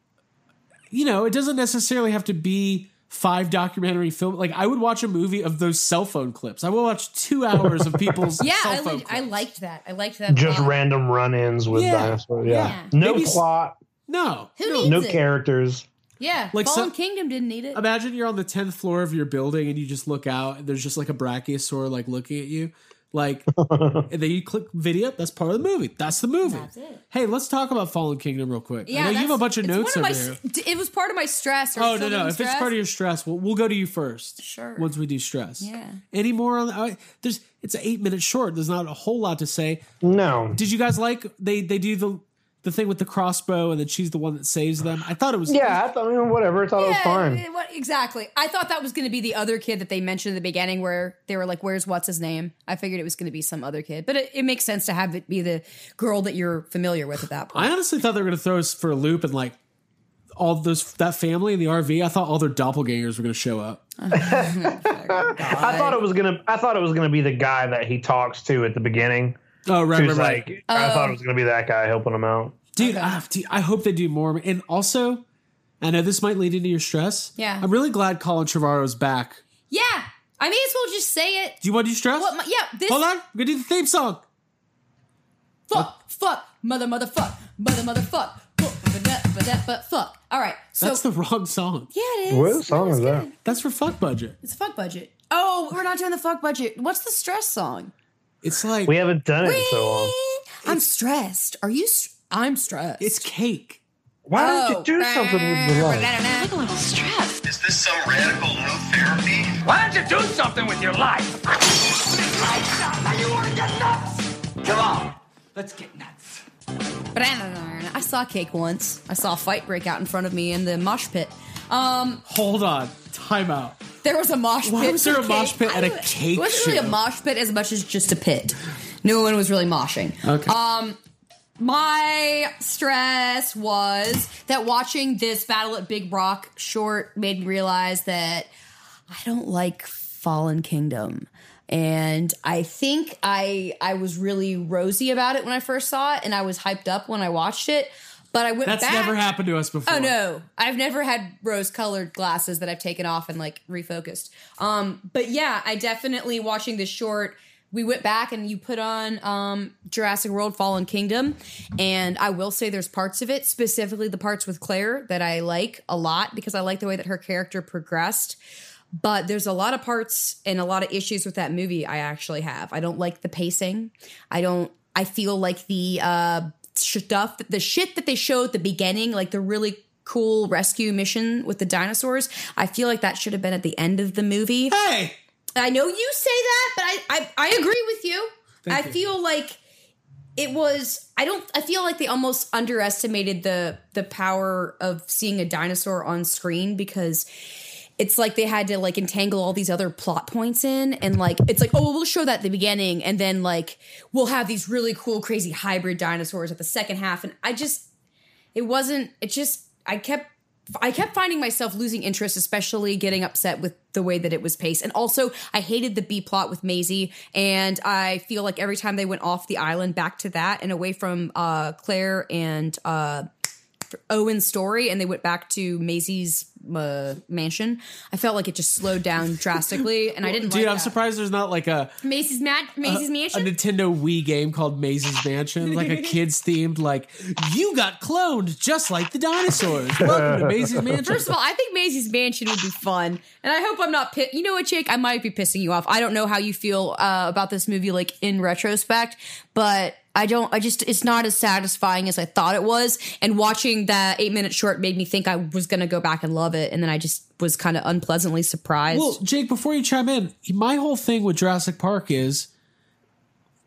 you know it doesn't necessarily have to be five documentary film like i would watch a movie of those cell phone clips i will watch two hours of people's [LAUGHS] yeah cell I, phone li- I liked that i liked that Just lot. random run-ins with Yeah. dinosaurs. Yeah. Yeah. No Maybe s- plot, no Who no. needs no it? characters. yeah Like fallen some- kingdom didn't need it imagine you're on the 10th floor of your building and you just look out and there's just like a brachiosaur like looking at you like [LAUGHS] and then you click video that's part of the movie that's the movie That's it. hey let's talk about fallen kingdom real quick yeah I know you have a bunch of notes one over of my here it was part of my stress or Oh no no! giving If it's part of your stress, we'll we'll go to you first. Sure. Once we do stress. Yeah. Any more on? Uh, there's it's an eight minute short. There's not a whole lot to say. No. Did you guys like they they do the the thing with the crossbow and then she's the one that saves them? I thought it was Yeah, I thought, I mean, whatever. I thought it was fine. What, exactly. I thought that was going to be the other kid that they mentioned in the beginning, where they were like, "Where's what's his name?" I figured it was going to be some other kid, but it, it makes sense to have it be the girl that you're familiar with at that point. I honestly thought they were going to throw us for a loop and like all those that family in the RV. I thought all their doppelgangers were going to show up. [LAUGHS] Oh, I thought it was gonna. I thought it was gonna be the guy that he talks to at the beginning. Oh right, Who's right, right. like, I thought it was gonna be that guy helping him out. dude, I, dude, I hope they do more. And also, I know this might lead into your stress. Yeah. I'm really glad Colin Trevorrow's back. yeah, I may as well just say it. Do you want to do stress? What? My, yeah, this Hold on, we're gonna do the theme song. fuck, fuck, mother, mother, fuck, mother, mother, fuck, fuck, but that, but fuck. All right, so That's the wrong song. yeah, it is. What song No, it's is that? That's for fuck budget. It's a fuck budget. Oh, we're not doing the fuck budget. What's the stress song? It's like We haven't done it in so long. I'm stressed. Are you? St- I'm stressed. it's cake. Why Oh. don't you do something with your life? life? a little stressed. Is this some radical new therapy? Why don't you do something with your life? Come on, let's get nuts. I saw cake once. I saw a fight break out in front of me in the mosh pit. Um, Hold on, time out. There was a mosh pit. Why was there a mosh pit at a cake It wasn't really a mosh pit as much as just a pit. No one was really moshing. Okay. Um, My stress was that watching this Battle at Big Rock short made me realize that I don't like Fallen Kingdom. And I think I I was really rosy about it when I first saw it and I was hyped up when I watched it. But I went That's back. never happened to us before. Oh no, I've never had rose-colored glasses that I've taken off and like refocused. Um, but yeah, I definitely watching this short. We went back and you put on um, Jurassic World: Fallen Kingdom, and I will say there's parts of it, specifically the parts with Claire, that I like a lot because I like the way that her character progressed. But there's a lot of parts and a lot of issues with that movie I actually have. I don't like the pacing. I don't. I feel like the uh, stuff, the shit that they showed at the beginning, like the really cool rescue mission with the dinosaurs. I feel like that should have been at the end of the movie. Hey, I know you say that, but I I, I agree with you. Thank I you. feel like it was I don't I feel like they almost underestimated the the power of seeing a dinosaur on screen because it's like they had to like entangle all these other plot points in and like it's like oh well, show that at the beginning and then like we'll have these really cool crazy hybrid dinosaurs at the second half and I just it wasn't it just I kept I kept finding myself losing interest, especially getting upset with the way that it was paced. And also, I hated the B plot with Maisie. And I feel like every time they went off the island back to that and away from uh, Claire and uh, Owen's story, and they went back to Maisie's uh, mansion, I felt like it just slowed down [LAUGHS] drastically. And I didn't dude, like I'm that. surprised there's not like a Maisie's, mad- Maisie's a mansion? Nintendo Wii game called Maze's Mansion, like a [LAUGHS] kids themed, like you got cloned just like the dinosaurs. Welcome to Maze's [LAUGHS] Mansion. First of all, I think Maisie's Mansion would be fun, and I hope I'm not. Pi- you know what, Jake? I might be pissing you off. I don't know how you feel uh, about this movie, like in retrospect, but I don't. I just it's not as satisfying as I thought it was. And watching that eight minute short made me think I was gonna go back and love it, and then I just was kind of unpleasantly surprised. Well, Jake, before you chime in, my whole thing with Jurassic Park is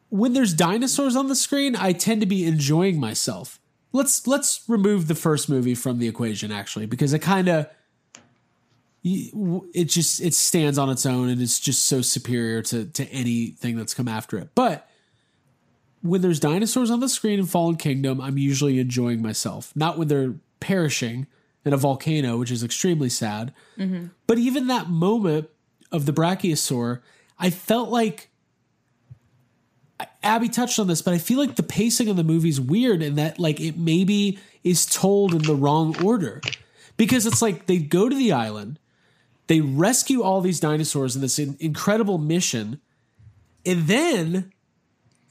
when there's dinosaurs on the screen, I tend to be enjoying myself. Let's let's remove the first movie from the equation actually because it kind of it just it stands on its own and it's just so superior to to anything that's come after it. But when there's dinosaurs on the screen in Fallen Kingdom, I'm usually enjoying myself. Not when they're perishing in a volcano, which is extremely sad. Mm-hmm. But even that moment of the brachiosaur, I felt like Abby touched on this, but I feel like the pacing of the movie's weird and that like it maybe is told in the wrong order. Because it's like they go to the island, they rescue all these dinosaurs in this in- incredible mission, and then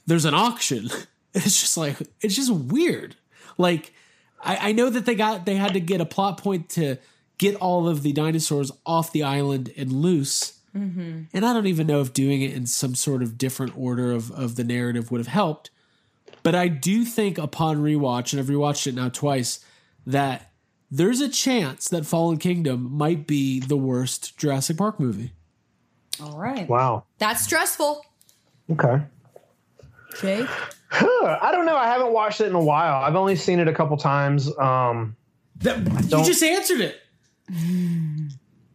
there's an auction. [LAUGHS] It's just like it's just weird. Like I, I know that they got they had to get a plot point to get all of the dinosaurs off the island and loose. Mm-hmm. And I don't even know if doing it in some sort of different order of, of the narrative would have helped. But I do think upon rewatch, and I've rewatched it now twice, that there's a chance that Fallen Kingdom might be the worst Jurassic Park movie. all right, Wow. that's stressful, Okay. Jake. Huh, I don't know. I haven't watched it in a while. I've only seen it a couple times. Um, That, you just answered it.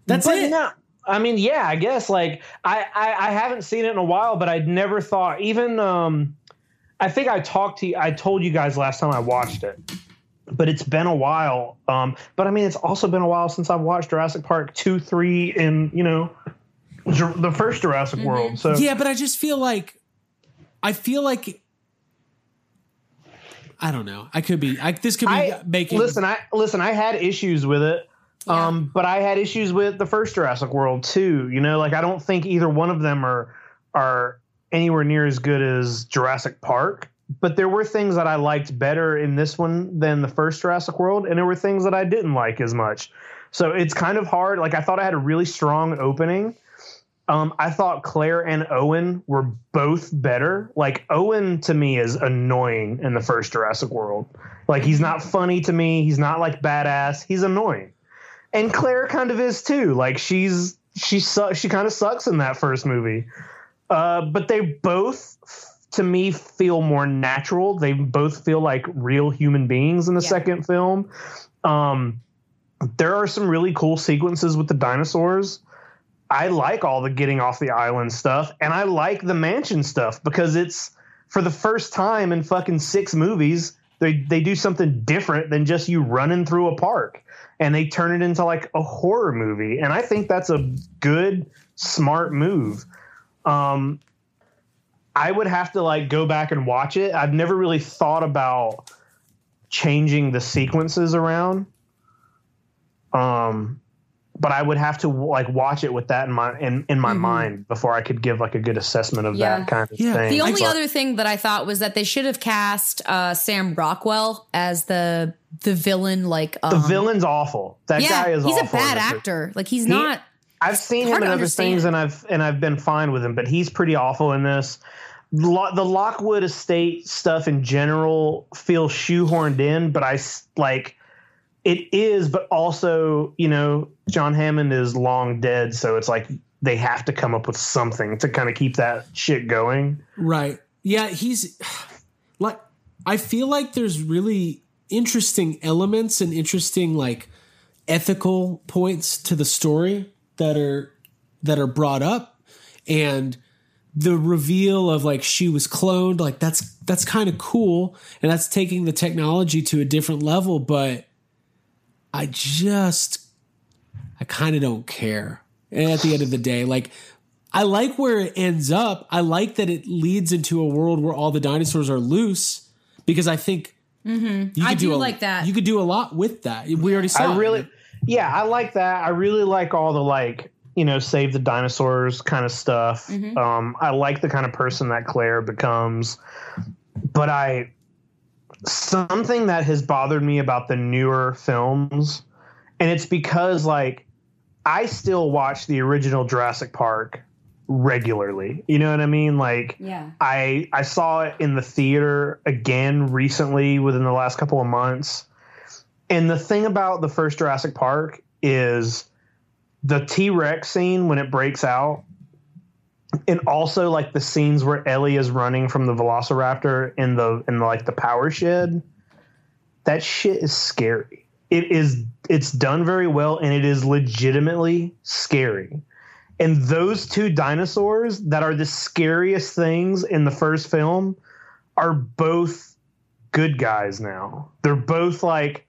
That's but it. no, I mean, yeah, I guess like I, I I haven't seen it in a while, but I'd never thought even um I think I talked to you, I told you guys last time I watched it. But it's been a while. Um, but I mean, it's also been a while since I've watched Jurassic Park two, three, and you know, the first Jurassic World. So Yeah, but I just feel like I feel like I don't know. I could be. I, this could be I making. listen. I listen. I had issues with it, um, but I had issues with the first Jurassic World too. You know, like I don't think either one of them are are anywhere near as good as Jurassic Park. But there were things that I liked better in this one than the first Jurassic World, and there were things that I didn't like as much. So it's kind of hard. Like I thought I had a really strong opening. Um, I thought Claire and Owen were both better. Like Owen to me is annoying in the first Jurassic World. Like he's not funny to me. He's not like badass. He's annoying. And Claire kind of is too. Like she's she su- she kind of sucks in that first movie. Uh, but they both to me feel more natural. They both feel like real human beings in the Yeah. second film. Um, there are some really cool sequences with the dinosaurs. I like all the getting off the island stuff, and I like the mansion stuff because it's for the first time in fucking six movies, they they do something different than just you running through a park, and they turn it into like a horror movie, and I think that's a good, smart move. Um, I would have to like go back and watch it. I've never really thought about changing the sequences around. Um, but I would have to like watch it with that in my in, in my mind before I could give like a good assessment of Yeah. that kind of Yeah. thing. The only But- other thing that I thought was that they should have cast uh, Sam Rockwell as the the villain. Like the um, villain's awful. That yeah, guy is awful. he's a bad in this. actor. Like he's He- not. I've seen him in other things, and I've and I've been fine with him. But he's pretty awful in this. Lo- the Lockwood Estate stuff in general feels shoehorned in, but I like it is. But also, you know, John Hammond is long dead, so it's like they have to come up with something to kind of keep that shit going. Right. Yeah, he's [SIGHS] like I feel like there's really interesting elements and interesting like ethical points to the story that are that are brought up and the reveal of like she was cloned like that's that's kind of cool and that's taking the technology to a different level but I just I kind of don't care. And at the end of the day, like I like where it ends up. I like that it leads into a world where all the dinosaurs are loose because I think you could Mm-hmm. I do a, like that. You could do a lot with that. We already saw. I it. really, yeah, I like that. I really like all the like, you know, save the dinosaurs kind of stuff. Mm-hmm. Um, I like the kind of person that Claire becomes, but I something that has bothered me about the newer films, and it's because like I still watch the original Jurassic Park regularly. You know what I mean? Like, Yeah. I I saw it in the theater again recently within the last couple of months. And the thing about the first Jurassic Park is the T Rex scene when it breaks out, and also like the scenes where Ellie is running from the Velociraptor in the in like the power shed. That shit is scary. It is it's done very well and it is legitimately scary. And those two dinosaurs that are the scariest things in the first film are both good guys now. They're both like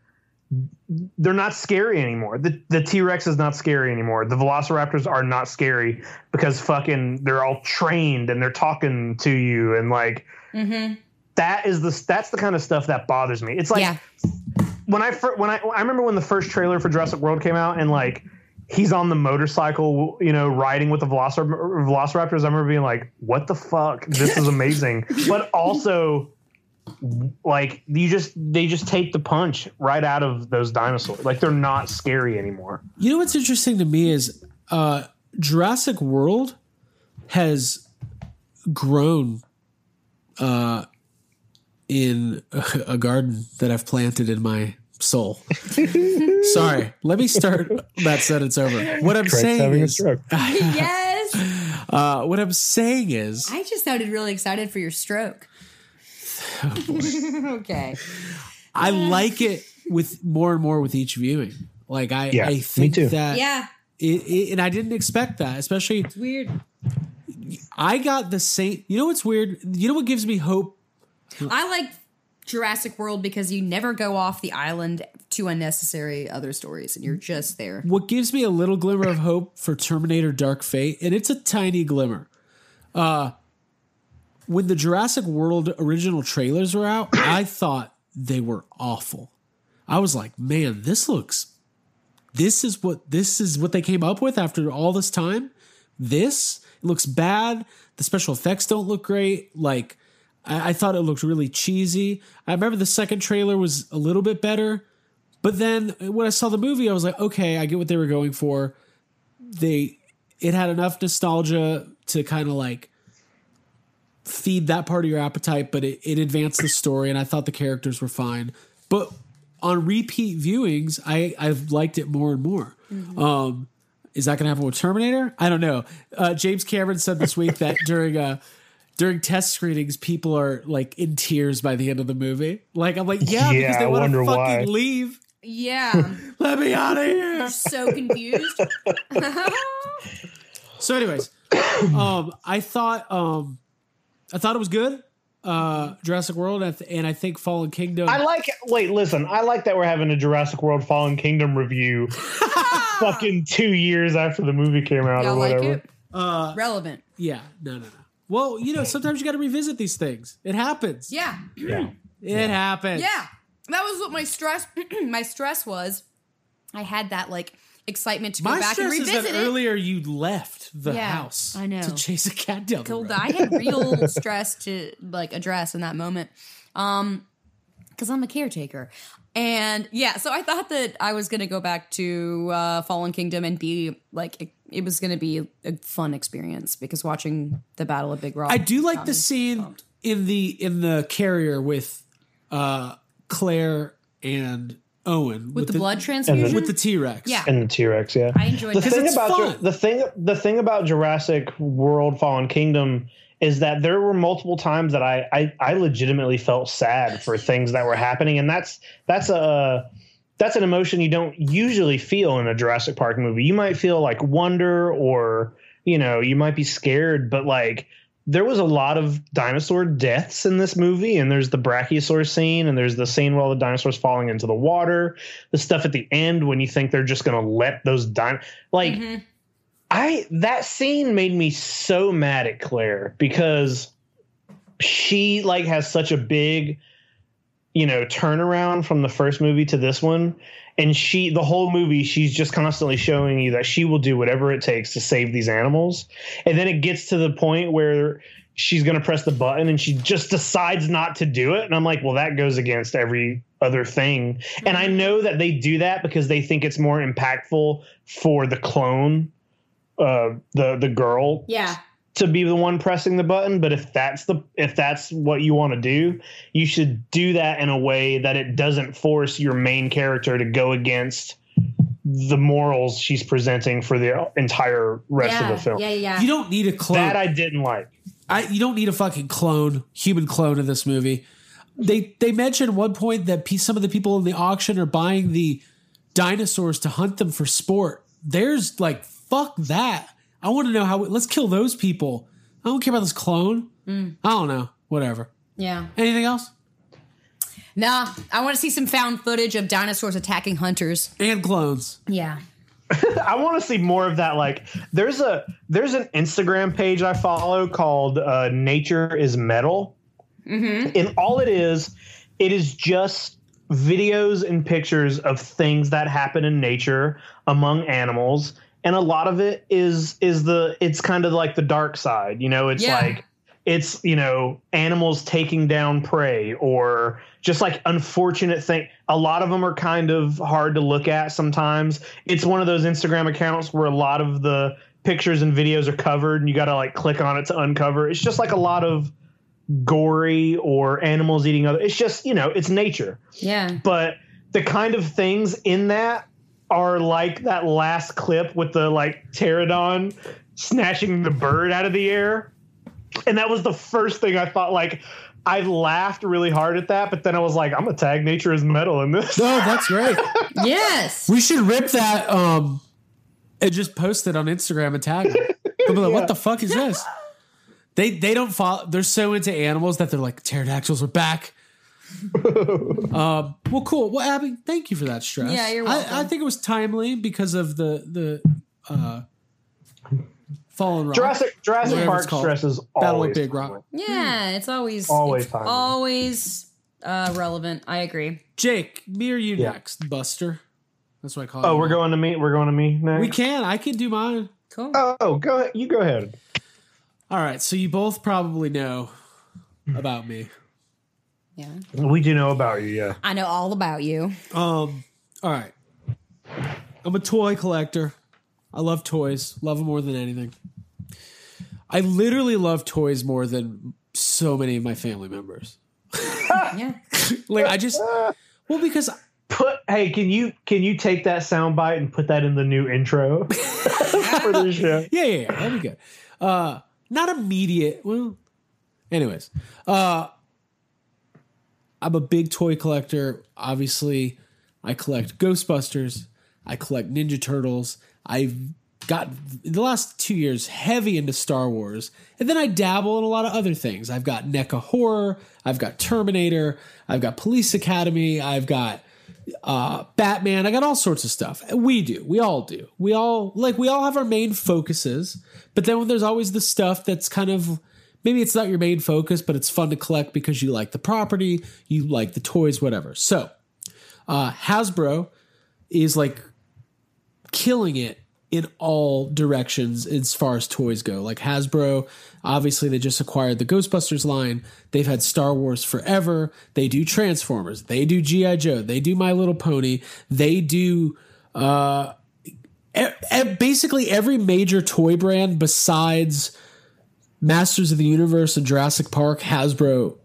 they're not scary anymore. The the T Rex is not scary anymore. The Velociraptors are not scary because fucking they're all trained and they're talking to you and like mm-hmm. that is the that's the kind of stuff that bothers me. It's like yeah. when I when I I remember when the first trailer for Jurassic World came out and like he's on the motorcycle, you know, riding with the Velocir- Velociraptors. I remember being like, "What the fuck? This is [LAUGHS] amazing!" but also, like you just they just take the punch right out of those dinosaurs. Like they're not scary anymore. You know what's interesting to me is uh, Jurassic World has grown uh, in a, a garden that I've planted in my soul. [LAUGHS] Sorry, let me start that sentence over. What I'm Craig's saying having a is, [LAUGHS] yes. uh, what I'm saying is, I just sounded really excited for your stroke. [LAUGHS] okay. I like it with more and more with each viewing. Like I, Yeah, I me think too. that Yeah. it, it, and I didn't expect that, especially it's Weird. I got the same. You know what's weird? You know what gives me hope? I like Jurassic World because you never go off the island to unnecessary other stories and you're just there. What gives me a little glimmer of hope for Terminator Dark Fate, and it's a tiny glimmer. Uh, when the Jurassic World original trailers were out, [COUGHS] I thought they were awful. I was like, man, this looks. This is what this is what they came up with after all this time. This it looks bad. The special effects don't look great. Like I, I thought it looked really cheesy. I remember the second trailer was a little bit better, but then when I saw the movie, I was like, okay, I get what they were going for. They it had enough nostalgia to kind of like feed that part of your appetite, but it, it advanced the story, and I thought the characters were fine. But on repeat viewings, I I've liked it more and more. Um, is that going to happen with Terminator? I don't know. Uh, James Cameron said this week that during uh during test screenings, people are like in tears by the end of the movie. Like I'm like, yeah, Yeah, because they want to fucking why. leave. Yeah. [LAUGHS] Let me out of here. so confused. [LAUGHS] So, anyways, [COUGHS] um, I thought um, I thought it was good. uh, Jurassic World, and I th- and I think Fallen Kingdom. I like. Wait, listen. I like that we're having a Jurassic World Fallen Kingdom review. [LAUGHS] fucking two years after the movie came out, Y'all or like whatever. it? uh, Relevant. yeah, no, no, no. Well, you know, sometimes you got to revisit these things. It happens. Yeah. Yeah. [CLEARS THROAT] It happens. Yeah. That was what my stress [CLEARS THROAT] my stress was. I had that like excitement to go My back and stress is revisit that it. earlier you left the Yeah, house. I know. to chase a cat down the road. I had real [LAUGHS] stress to like address in that moment. Um because I'm a caretaker. And yeah, so I thought that I was going to go back to uh, Fallen Kingdom and be like, it, it was going to be a fun experience because watching the Battle of Big Rock. I do like the scene pumped. in the in the carrier with uh, Claire and Owen with the, blood transfusion. with the T Rex. yeah, and the T Rex. Yeah, I enjoyed the that. thing it's about fun. The thing the thing about Jurassic World Fallen Kingdom is that there were multiple times that I, I I legitimately felt sad for things that were happening, and that's that's a that's an emotion you don't usually feel in a Jurassic Park movie. You might feel like wonder or you know you might be scared, but like there was a lot of dinosaur deaths in this movie, and there's the brachiosaur scene, and there's the scene where all the dinosaurs falling into the water. The stuff at the end when you think they're just gonna let those din like Mhm. I that scene made me so mad at Claire because she like has such a big you know turnaround from the first movie to this one. And she the whole movie she's just constantly showing you that she will do whatever it takes to save these animals. And then it gets to the point where she's going to press the button and she just decides not to do it. And i'm like well that goes against every other thing. And i know that they do that because they think it's more impactful for the clone uh the the girl. Yeah, to be the one pressing the button but if that's the if that's what you want to do you should do that in a way that it doesn't force your main character to go against the morals she's presenting for the entire rest yeah, of the film yeah, yeah. You don't need a clone. that i didn't like I, you don't need a fucking clone, human clone in this movie. They they mentioned at one point that some of the people in the auction are buying the dinosaurs to hunt them for sport. There's like fuck that. I want to know how. Let's kill those people. I don't care about this clone. I don't know. Whatever. yeah. Anything else? Nah, I want to see some found footage of dinosaurs attacking hunters. And clones. Yeah. [LAUGHS] I want to see more of that. Like, there's a there's an Instagram page I follow called uh, Nature is Metal, and all it is, it is just videos and pictures of things that happen in nature among animals, and a lot of it is is the it's kind of like the dark side. You know, it's Yeah. like it's you know animals taking down prey or just like unfortunate thing a lot of them are kind of hard to look at sometimes it's one of those instagram accounts where a lot of the pictures and videos are covered and you got to like click on it to uncover it's just like a lot of gory or animals eating other it's just you know it's nature Yeah. but the kind of things in that are like that last clip with the like pterodon snatching the bird out of the air and that was the first thing i thought like i laughed really hard at that but then i was like i'm gonna tag nature as metal in this No, that's great. [LAUGHS] Yes. we should rip that um and just post it on Instagram and tag them. They'll be like, what the fuck is this? They they don't follow. They're so into animals that they're like pterodactyls are back. [LAUGHS] um, well, cool. Well, Abby, thank you for that stress. Yeah, you're I, welcome. I think it was timely because of the the uh, fallen rock. jurassic jurassic Whatever park called. stresses Battle always of Big Rock. Yeah, it's always Always it's timely. always uh, relevant. I agree. Jake, me or you Yeah. next, Buster. That's what I call. oh you we're now. going to me we're going to me next We can. I can do mine. Cool. oh go ahead you go ahead All right. So you both probably know about me. Yeah. we do know about you yeah I know all about you. Um. All right. I'm a toy collector. I love toys. Love them more than anything. I literally love toys more than so many of my family members. Yeah. [LAUGHS] Like I just well because put hey can you can you take that sound bite and put that in the new intro [LAUGHS] for the [LAUGHS] show yeah yeah yeah that'd be good. Uh, not immediate. Well, anyways, uh, I'm a big toy collector. Obviously, I collect Ghostbusters. I collect Ninja Turtles. I've got the last two years heavy into Star Wars, and then I dabble in a lot of other things. I've got NECA horror, I've got Terminator, I've got Police Academy, I've got uh, Batman. I got all sorts of stuff. We do. We all do. We all like. We all have our main focuses, but then there's always the stuff that's kind of maybe it's not your main focus, but it's fun to collect because you like the property, you like the toys, whatever. So, uh, Hasbro is like killing it in all directions as far as toys go. Like Hasbro, obviously they just acquired the Ghostbusters line. They've had Star Wars forever. They do Transformers. They do GI Joe. They do My Little Pony. They do uh basically every major toy brand besides Masters of the Universe and Jurassic Park Hasbro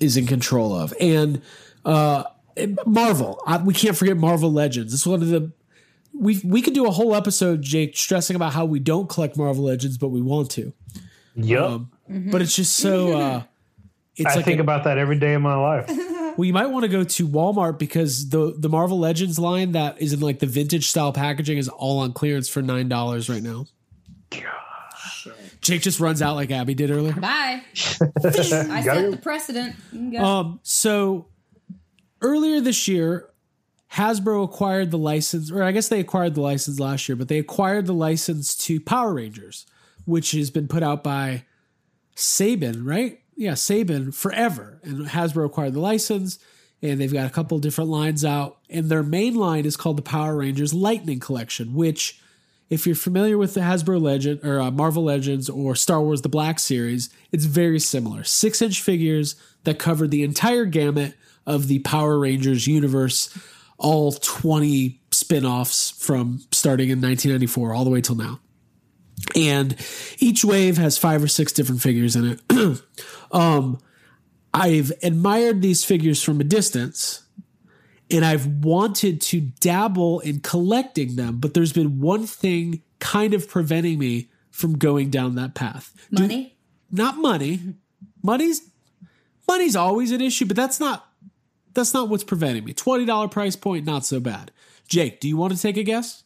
is in control of. And uh Marvel, I, we can't forget Marvel Legends. It's one of the we we could do a whole episode, Jake, stressing about how we don't collect Marvel Legends, but we want to. Yep. Um, But it's just so. [LAUGHS] Uh, it's I like think a- about that every day of my life. [LAUGHS] well, you might want to go to Walmart because the the Marvel Legends line that is in like the vintage style packaging is all on clearance for nine dollars right now. Jake just runs out like Abby did earlier. Bye. [LAUGHS] I set the precedent. You can go. Um, so earlier this year, Hasbro acquired the license, or I guess they acquired the license last year, but they acquired the license to Power Rangers, which has been put out by Saban, right? Yeah, Saban forever. And Hasbro acquired the license, and they've got a couple different lines out. And their main line is called the Power Rangers Lightning Collection, which, if you're familiar with the Hasbro Legend or uh, Marvel Legends or Star Wars The Black Series, it's very similar. Six inch figures that cover the entire gamut of the Power Rangers universe, all 20 spin offs from starting in 1994 all the way till now. And each wave has five or six different figures in it. [CLEARS THROAT] um, I've admired these figures from a distance and I've wanted to dabble in collecting them, but there's been one thing kind of preventing me from going down that path. Do- Money. not money. Money's money's always an issue, but that's not that's not what's preventing me. Twenty dollar price point, not so bad. Jake, do you want to take a guess?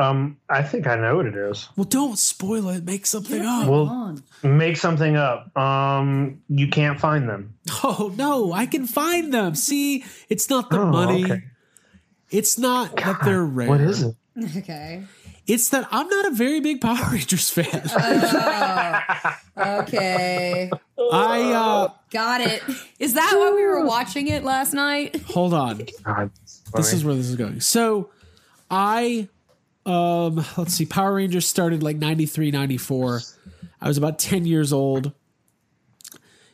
Um, I think I know what it is. Well, don't spoil it. Make something up. Well, make something up. Um, you can't find them. Oh no, I can find them. See, it's not the Oh, money. okay. It's not that they're rare. What is it? Okay. It's that I'm not a very big Power [LAUGHS] Rangers fan. Okay. I uh Got it. Is that why we were watching it last night? hold on. God, This is where this is going. So I um let's see, Power Rangers started like 93, 94. I was about 10 years old.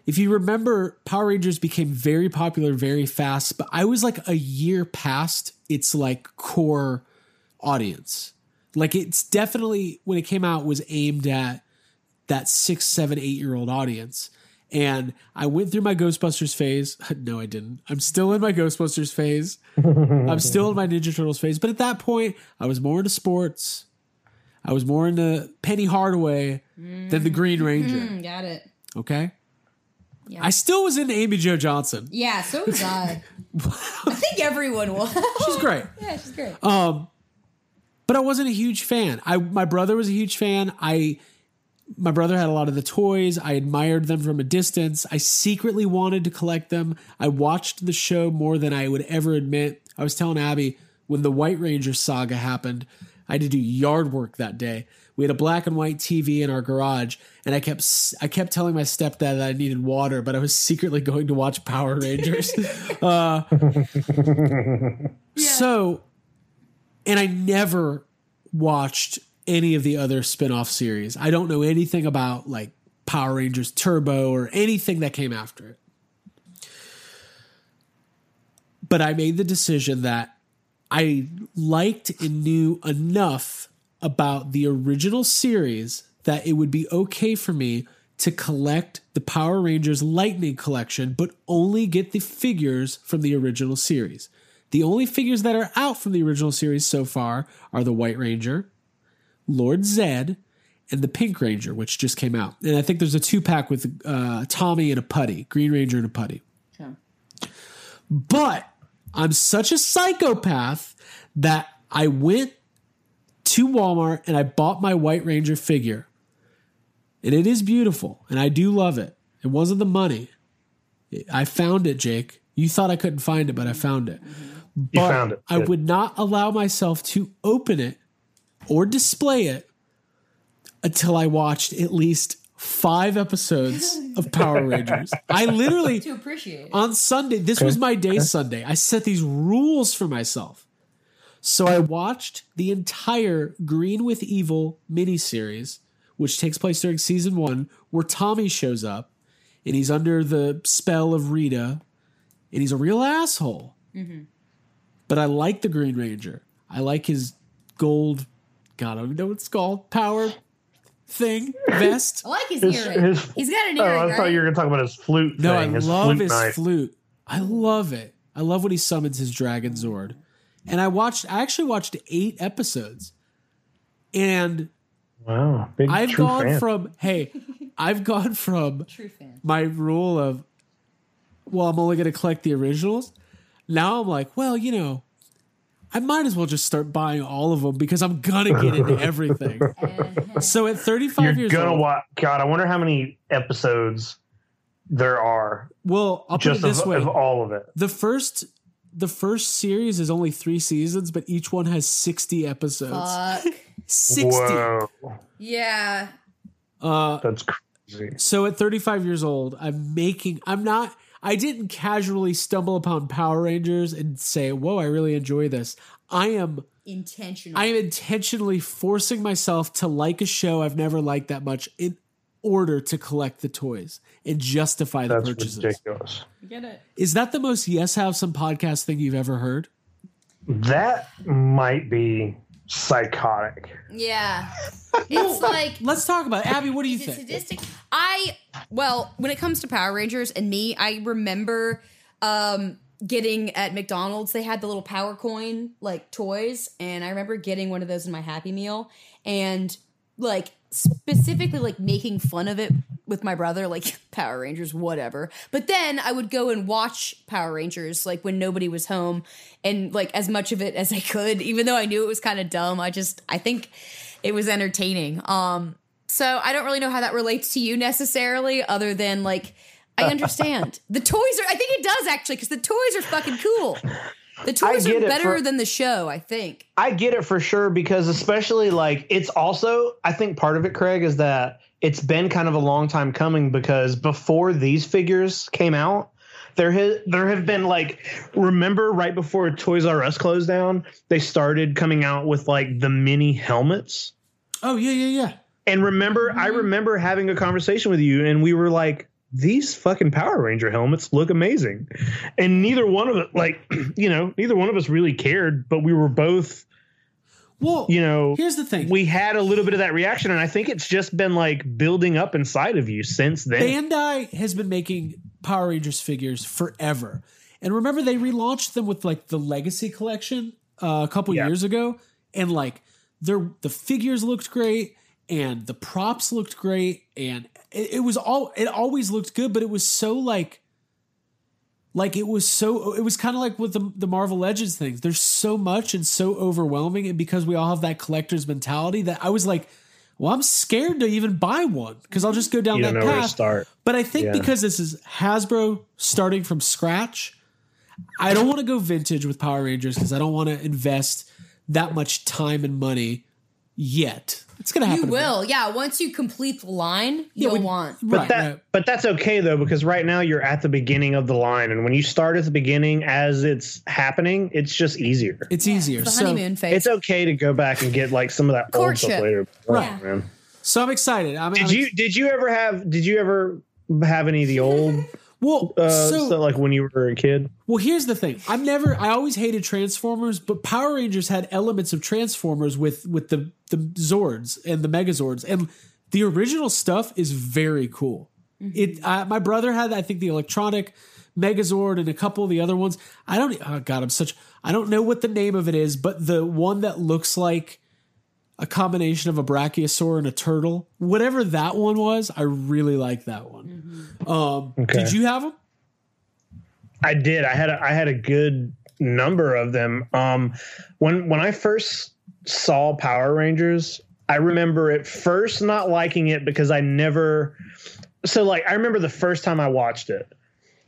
If you remember, Power Rangers became very popular very fast, but I was like a year past its like core audience. Like it's definitely when it came out was aimed at that six, seven, eight year old audience. And I went through my Ghostbusters phase. [LAUGHS] No, I didn't. I'm still in my Ghostbusters phase. [LAUGHS] I'm still in my Ninja Turtles phase. But at that point, I was more into sports. I was more into Penny Hardaway than the Green Ranger. Mm, got it. Okay. Yeah. I still was into Amy Jo Johnson. Yeah, so was I. [LAUGHS] I think everyone was. She's great. yeah, she's great. Um, but I wasn't a huge fan. I my brother was a huge fan. I my brother had a lot of the toys. I admired them from a distance. I secretly wanted to collect them. I watched the show more than I would ever admit. I was telling Abby when the White Ranger saga happened, I had to do yard work that day. We had a black and white TV in our garage, and I kept I kept telling my stepdad that I needed water, but I was secretly going to watch Power Rangers. [LAUGHS] uh, [LAUGHS] So, and I never watched any of the other spin-off series. I don't know anything about like Power Rangers Turbo or anything that came after it. But I made the decision that I liked and knew enough about the original series that it would be okay for me to collect the Power Rangers Lightning collection, but only get the figures from the original series. The only figures that are out from the original series so far are the White Ranger, Lord Zedd, and the Pink Ranger, which just came out. And I think there's a two pack with uh, Tommy and a putty, Green Ranger and a putty. But I'm such a psychopath that I went to Walmart and I bought my White Ranger figure. And it is beautiful and I do love it. It wasn't the money. I found it, Jake. You thought I couldn't find it, but I found it. But found it. I would not allow myself to open it or display it until I watched at least five episodes of Power [LAUGHS] Rangers. I literally To appreciate it. on Sunday, this was my day Sunday. I set these rules for myself. So I watched the entire Green with Evil miniseries, which takes place during season one, where Tommy shows up and he's under the spell of Rita and he's a real asshole. Mm-hmm. But I like the Green Ranger. I like his gold, God, I don't know what it's called, power thing, vest. I like his, His- earring. his- He's got an Oh, earring, I thought you were going to talk about his flute No, thing. I his love flute his knife. flute. I love it. I love when he summons his Dragon Zord. And I watched, I actually watched eight episodes. And Wow, big I've true gone fan. from, hey, [LAUGHS] I've gone from True fan. my rule of, well, I'm only going to collect the originals. Now I'm like, well, you know, I might as well just start buying all of them because I'm going to get into [LAUGHS] everything. [LAUGHS] so at 35 You're years gonna old, watch. God, I wonder how many episodes there are well, I'll put it this of, way. of all of it. the first the first series is only three seasons, but each one has 60 episodes. Fuck. 60. Whoa, yeah. Uh, that's crazy. so at 35 years old, I'm making, I'm not, I didn't casually stumble upon Power Rangers and say, whoa, I really enjoy this. I am, Intentional. I am intentionally forcing myself to like a show I've never liked that much in order to collect the toys and justify the That's purchases. ridiculous. Get it? Is that the most yes have some podcast thing you've ever heard? That might be psychotic. Yeah. [LAUGHS] It's like Let's talk about it. Abby, what do you think? sadistic? I well, when it comes to Power Rangers and me, I remember um getting at McDonald's, they had the little power coin like toys, and I remember getting one of those in my Happy Meal and like specifically like making fun of it with my brother, like [LAUGHS] Power Rangers, whatever. But then I would go and watch Power Rangers like when nobody was home and like as much of it as I could, even though I knew it was kind of dumb. I just I think it was entertaining. Um so I don't really know how that relates to you necessarily, other than like I [LAUGHS] understand the toys are. I think it does actually because the toys are fucking cool. The toys are better for- than the show. I think. I get it for sure because especially like it's also I think part of it, Craig, is that it's been kind of a long time coming because before these figures came out, there has there have been like remember right before Toys R Us closed down, they started coming out with like the mini helmets. Oh, yeah, yeah, yeah. And remember, I mm-hmm. remember having a conversation with you, and we were like, "These fucking Power Ranger helmets look amazing," and neither one of it, like, [CLEARS THROAT] you know, neither one of us really cared, but we were both, Well, you know, here's the thing. we had a little bit of that reaction, and I think it's just been like building up inside of you since then. Bandai has been making Power Rangers figures forever. And remember, they relaunched them with like the Legacy collection uh, a couple Yeah. years ago, and like their the figures looked great, and the props looked great, and it, it was all it always looked good, but it was so like like it was so it was kind of like with the, the marvel legends things. There's so much and so overwhelming and because we all have that collector's mentality that i was like well i'm scared to even buy one because i'll just go down that don't know where to path. but i think Yeah. because this is hasbro starting from scratch i don't want to go vintage with power rangers because i don't want to invest that much time and money yet it's gonna happen You will, yeah. Once you complete the line, you'll when- want. But right, that, right. but that's okay though, because right now you're at the beginning of the line, and when you start at the beginning as it's happening, it's just easier. it's easier The so honeymoon phase. It's okay to go back and get like some of that old stuff later. Right. man. so i'm excited I'm, Did I'm you did you ever have did you ever have any of the old well uh, so stuff like when you were a kid? Well, here's the thing. I've never. I always hated Transformers, but Power Rangers had elements of Transformers with with the the Zords and the Megazords, and the original stuff is very cool. It. Uh, my brother had, I think, the electronic Megazord and a couple of the other ones. I don't. Oh God, I'm such. I don't know what the name of it is, but the one that looks like a combination of a brachiosaur and a turtle, whatever that one was, I really like that one. Um, Okay. Did you have them? I did. I had a, I had a good number of them. Um, when when I first saw Power Rangers, I remember at first not liking it because I never. So, like, I remember the first time I watched it.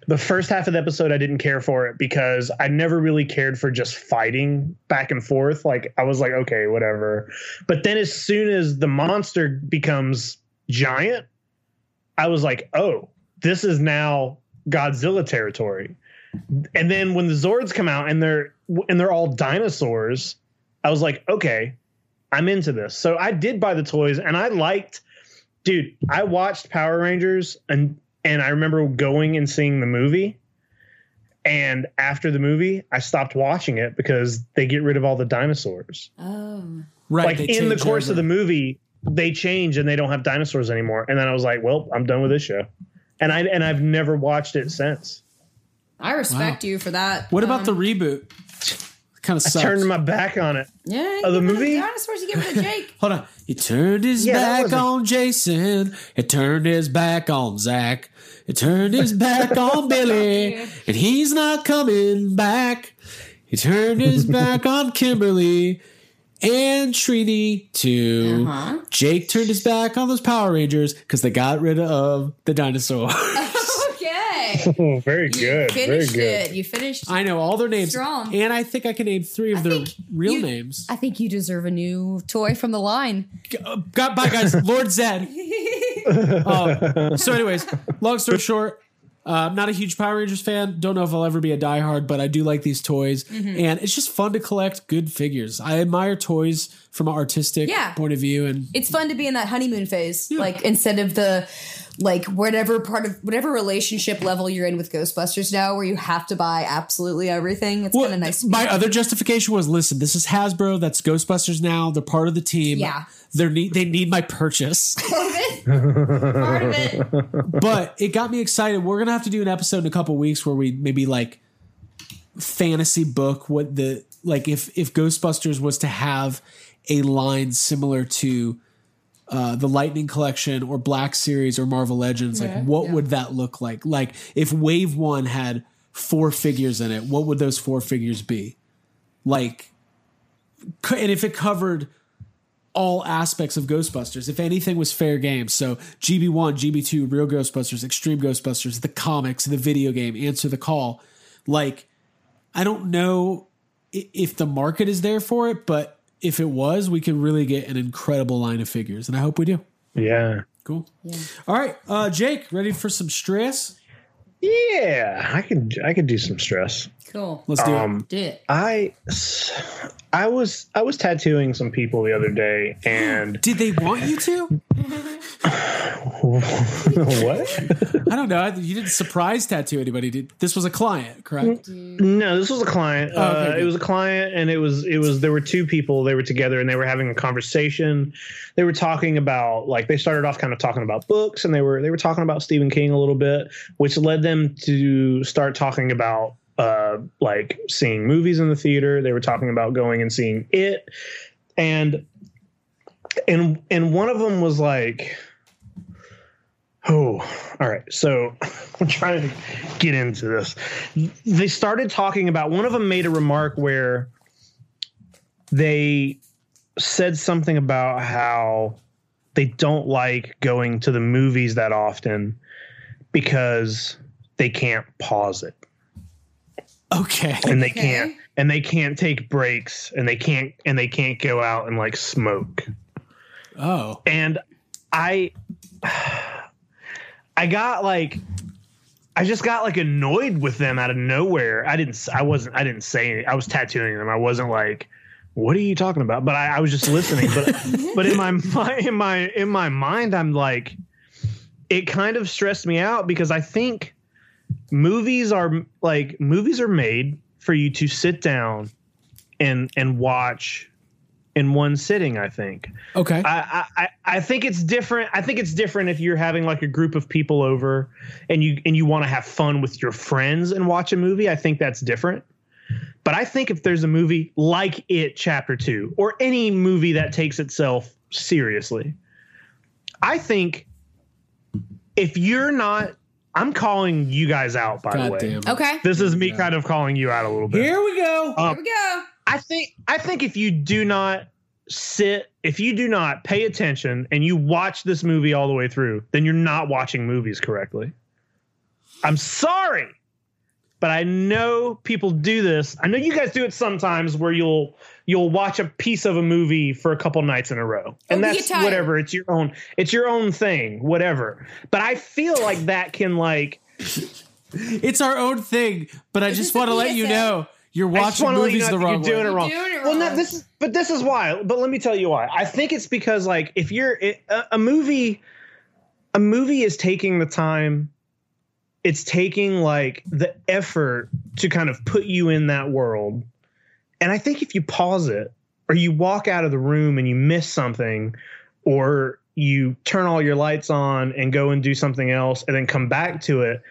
The first half of the episode, I didn't care for it because I never really cared for just fighting back and forth. Like, I was like, okay, whatever. But then, as soon as the monster becomes giant, I was like, oh, this is now Godzilla territory. And then when the Zords come out and they're and they're all dinosaurs, I was like, okay, I'm into this. So I did buy the toys and I liked dude, I watched Power Rangers and and I remember going and seeing the movie. And after the movie, I stopped watching it because they get rid of all the dinosaurs. Oh. Right. like in the course over. of the movie, they change and they don't have dinosaurs anymore. And then I was like, well, I'm done with this show. And I and I've never watched it since. I respect you for that. What about the Um, reboot? Kind of I turned my back on it. Yeah. Oh, the give it to movie? Dinosaurs, you give it to Jake. [LAUGHS] Hold on. He turned his Yeah, back on Jason. He turned his back on Zach. He turned his back [LAUGHS] on Billy. And he's not coming back. He turned his back on Kimberly and Trini too. Uh-huh. Jake turned his back on those Power Rangers because they got rid of the dinosaur. [LAUGHS] okay. Oh, [LAUGHS] very You good. Very good. it. You finished. I know all their names. Strong. And I think I can name three of their real you- names. I think you deserve a new toy from the line. Uh, got bye guys [LAUGHS] lord zedd Uh, [LAUGHS] so anyways long story short uh, i'm not a huge power rangers fan don't know if i'll ever be a diehard but i do like these toys Mm-hmm. and it's just fun to collect good figures i admire toys from an artistic Yeah. point of view and It's fun to be in that honeymoon phase, like instead of the like whatever part of whatever relationship level you're in with Ghostbusters now, where you have to buy absolutely everything. It's well, kind of nice. be my other justification was listen this is hasbro that's ghostbusters now they're part of the team Yeah. they're need, they need my purchase [LAUGHS] part of it. Part of it. but it got me excited. We're gonna have to do an episode in a couple weeks where we maybe like fantasy book what the like if if Ghostbusters was to have a line similar to uh, the Lightning Collection or Black Series or Marvel Legends, like what would that look like? Like if Wave One had four figures in it, what would those four figures be? Like, and if it covered all aspects of Ghostbusters. If anything was fair game. So GB1, GB2, Real Ghostbusters, Extreme Ghostbusters, the comics, the video game, Answer the Call. Like, I don't know if the market is there for it, but if it was, we could really get an incredible line of figures. And I hope we do. Yeah. Cool. All right. Uh, Jake, ready for some stress? Yeah, I could I could do some stress. Cool. Let's do Um, Do it. I I was I was tattooing some people the other day and. Did they want you to? [LAUGHS] what? I don't know. You didn't surprise tattoo anybody. Did this was a client, correct? No, this was a client. Oh, okay, uh, it was a client, and it was it was there were two people. They were together, and they were having a conversation. They were talking about like they started off kind of talking about books, and they were they were talking about Stephen King a little bit, which led them to start talking about uh, like seeing movies in the theater. They were talking about going and seeing it, and and and one of them was like. Oh, all right. So [LAUGHS] I'm trying to get into this. They started talking about one of them made a remark where they said something about how they don't like going to the movies that often because they can't pause it Okay. and they Okay. can't and they can't take breaks and they can't and they can't go out and like smoke Oh. and I I got like I just got like annoyed with them out of nowhere. I didn't I wasn't I didn't say anything. I was tattooing them. I wasn't like what are you talking about? But I, I was just listening. But [LAUGHS] but in my mi- in my in my mind, I'm like, it kind of stressed me out because I think movies are like movies are made for you to sit down and and watch in one sitting. I think. Okay. I, I I think it's different. I think it's different if you're having like a group of people over and you and you want to have fun with your friends and watch a movie. I think that's different. But I think if there's a movie like It Chapter 2 or any movie that takes itself seriously, I think if you're not I'm calling you guys out by the way. damn. Okay. This is me kind of calling you out a little bit. Here we go. Um, Here we go. I think I think if you do not sit, if you do not pay attention and you watch this movie all the way through, then you're not watching movies correctly. I'm sorry, but I know people do this. I know you guys do it sometimes where you'll you'll watch a piece of a movie for a couple nights in a row. And Oh, that's whatever. It's your own it's your own thing, whatever. But I feel like that can like It's our own thing, but I just want to let you know you're watching wanna you movies know the that wrong you're doing way. it wrong. Doing it Well, no, this is, but this is why. But let me tell you why. I think it's because like if you're it, a, a movie, a movie is taking the time. It's taking like the effort to kind of put you in that world, and I think if you pause it or you walk out of the room and you miss something, or you turn all your lights on and go and do something else and then come back to it,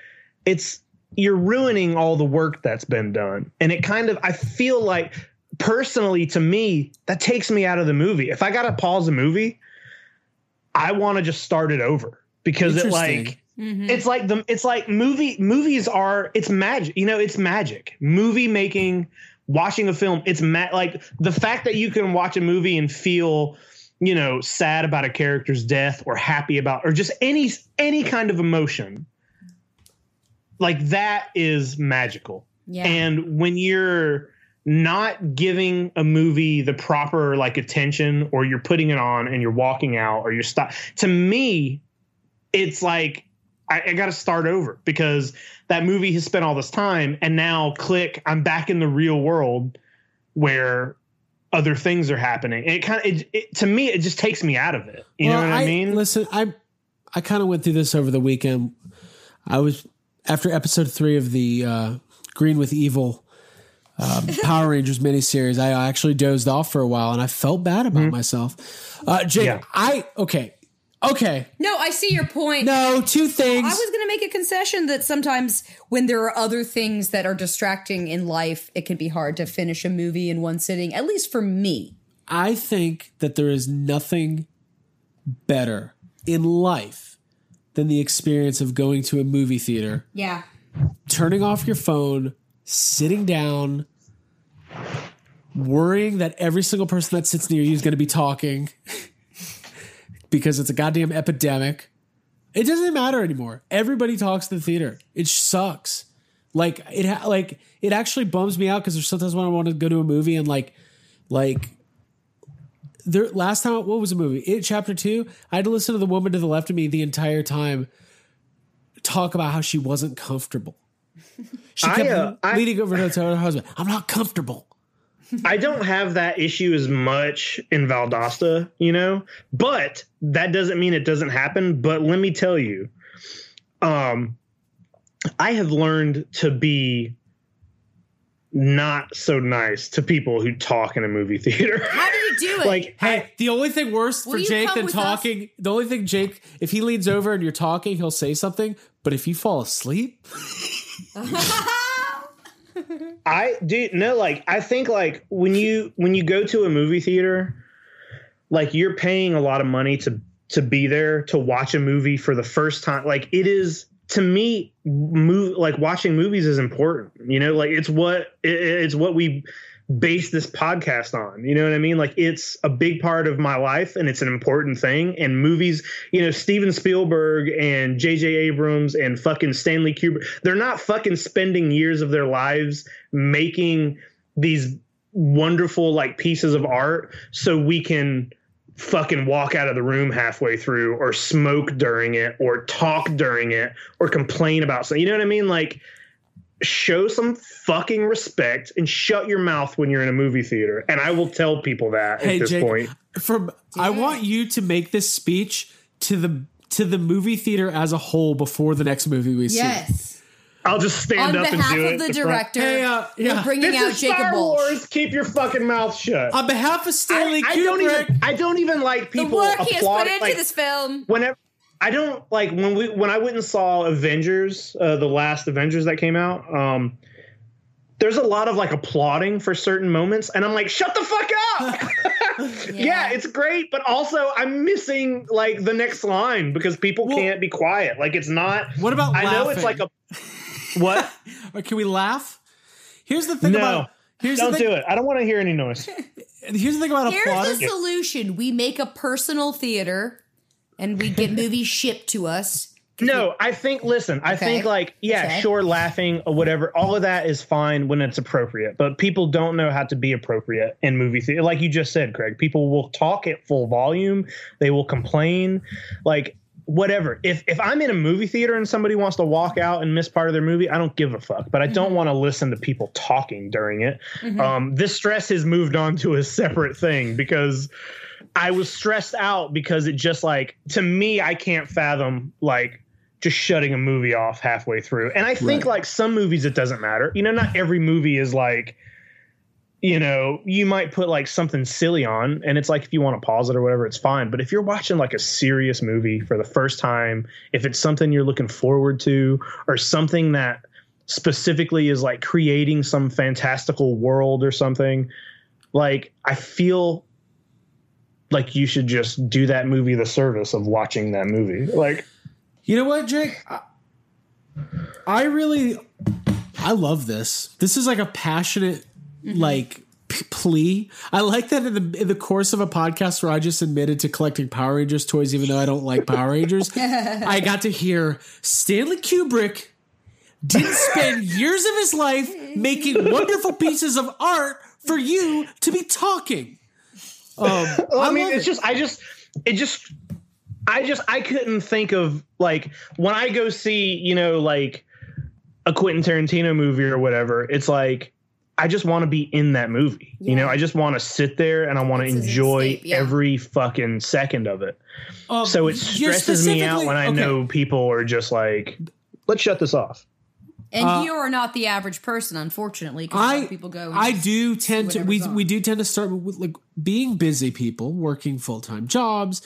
it's you're ruining all the work that's been done. And it kind of I feel like personally to me that takes me out of the movie. If I got to pause a movie, I want to just start it over because it Interesting. like Mhm. it's like the it's like movie movies are it's magic. You know, it's magic. Movie making, watching a film, it's ma- like the fact that you can watch a movie and feel, you know, sad about a character's death or happy about or just any any kind of emotion. Like that is magical. yeah. And when you're not giving a movie the proper like attention or you're putting it on and you're walking out or you're stop to me, it's like I, I gotta start over because that movie has spent all this time and now click, I'm back in the real world where other things are happening. And it kind of it, it, to me, it just takes me out of it. You Well, know what I, mean? Listen, I I kind of went through this over the weekend. I was after episode three of the uh, Green with Evil um, [LAUGHS] Power Rangers miniseries. I actually dozed off for a while, and I felt bad about myself. Uh, Jake, Yeah. I okay, okay. no, I see your point. No, two things. I was going to make a concession that sometimes when there are other things that are distracting in life, it can be hard to finish a movie in one sitting, at least for me. I think that there is nothing better in life than the experience of going to a movie theater, Yeah. turning off your phone, sitting down, worrying that every single person that sits near you is going to be talking because it's a goddamn epidemic. It doesn't matter anymore. Everybody talks to the theater. It sucks. Like it, ha- like it actually bums me out because there's sometimes when I want to go to a movie and like, like there last time what was the movie it chapter two i had to listen to the woman to the left of me the entire time talk about how she wasn't comfortable she I, kept uh, I- leaning over to her husband i'm not comfortable I don't have that issue as much in Valdosta, you know, but that doesn't mean it doesn't happen. But let me tell you, um, I have learned to be not so nice to people who talk in a movie theater. How do you do [LAUGHS] it? like, hey the only thing worse for jake than with us? talking the only thing jake if he leans over and you're talking he'll say something but if you fall asleep [LAUGHS] [LAUGHS] I do no like I think like when you when you go to a movie theater, like you're paying a lot of money to to be there to watch a movie for the first time. Like it is to me, move like watching movies is important. You know, like it's what it, it's what we base this podcast on. You know what I mean? Like it's a big part of my life and it's an important thing. And movies, you know, Steven Spielberg and J.J. Abrams and fucking Stanley Kubrick, they're not fucking spending years of their lives making these wonderful like pieces of art so we can fucking walk out of the room halfway through or smoke during it or talk during it or complain about something. You know what I mean? Like show some fucking respect and shut your mouth when you're in a movie theater. And I will tell people that Hey, at this Jake, point. from I want you to make this speech to the to the movie theater as a whole before the next movie we see. yes. I'll just stand On up and behalf do it. On behalf of the director, Hey, uh, yeah. we're bringing This out is Jacob Star Walsh. Wars. Keep your fucking mouth shut. On behalf of Stanley I, I don't Kubrick, even. I don't even like The people work he has put into like, this film. whenever I don't like when we when I went and saw Avengers, uh, the last Avengers that came out. Um, there's a lot of like applauding for certain moments, and I'm like, shut the fuck up. [LAUGHS] [LAUGHS] yeah. it's great, but also I'm missing like the next line because people Well- can't be quiet. Like it's not. What about I know it's like a what? [LAUGHS] Or can we laugh? Here's the thing No. about Here's Don't thing, do it. I don't want to hear any noise. Here's the thing about Here's applauding. the solution: we make a personal theater, and we get movies shipped to us. [LAUGHS] No, I think. Listen, I Okay. think like yeah, Okay. sure, laughing or whatever. All of that is fine when it's appropriate, but people don't know how to be appropriate in movie theater. Like you just said, Craig, people will talk at full volume. They will complain, like whatever. If if I'm in a movie theater and somebody wants to walk out and miss part of their movie, I don't give a fuck. But I don't want to listen to people talking during it. Um, this stress has moved on to a separate thing because. I was stressed out because it just like to me I can't fathom like just shutting a movie off halfway through. And I think Right. like some movies it doesn't matter. You know, not every movie is like you know, you might put like something silly on and it's like if you want to pause it or whatever it's fine, but if you're watching like a serious movie for the first time, if it's something you're looking forward to or something that specifically is like creating some fantastical world or something, like I feel like you should just do that movie the service of watching that movie. Like You know what, Jake? I, I really, I love this. This is like a passionate, mm-hmm. like p- plea. I like that in the in the course of a podcast where I just admitted to collecting Power Rangers toys, even though I don't like Power Rangers. [LAUGHS] I got to hear Stanley Kubrick didn't spend [LAUGHS] years of his life making wonderful pieces of art for you to be talking. [LAUGHS] Um, Well, I, mean, it's it. just I just it just I just I couldn't think of like when I go see you know like a Quentin Tarantino movie or whatever. It's like I just want to be in that movie. You know, I just want to sit there and I want to enjoy escape, yeah. every fucking second of it. Um, So it stresses me out when I okay. know people are just like, let's shut this off. And Uh, you are not the average person, unfortunately, because a lot I of people go. and I do tend to we on. we do tend to start with like being busy people working full time jobs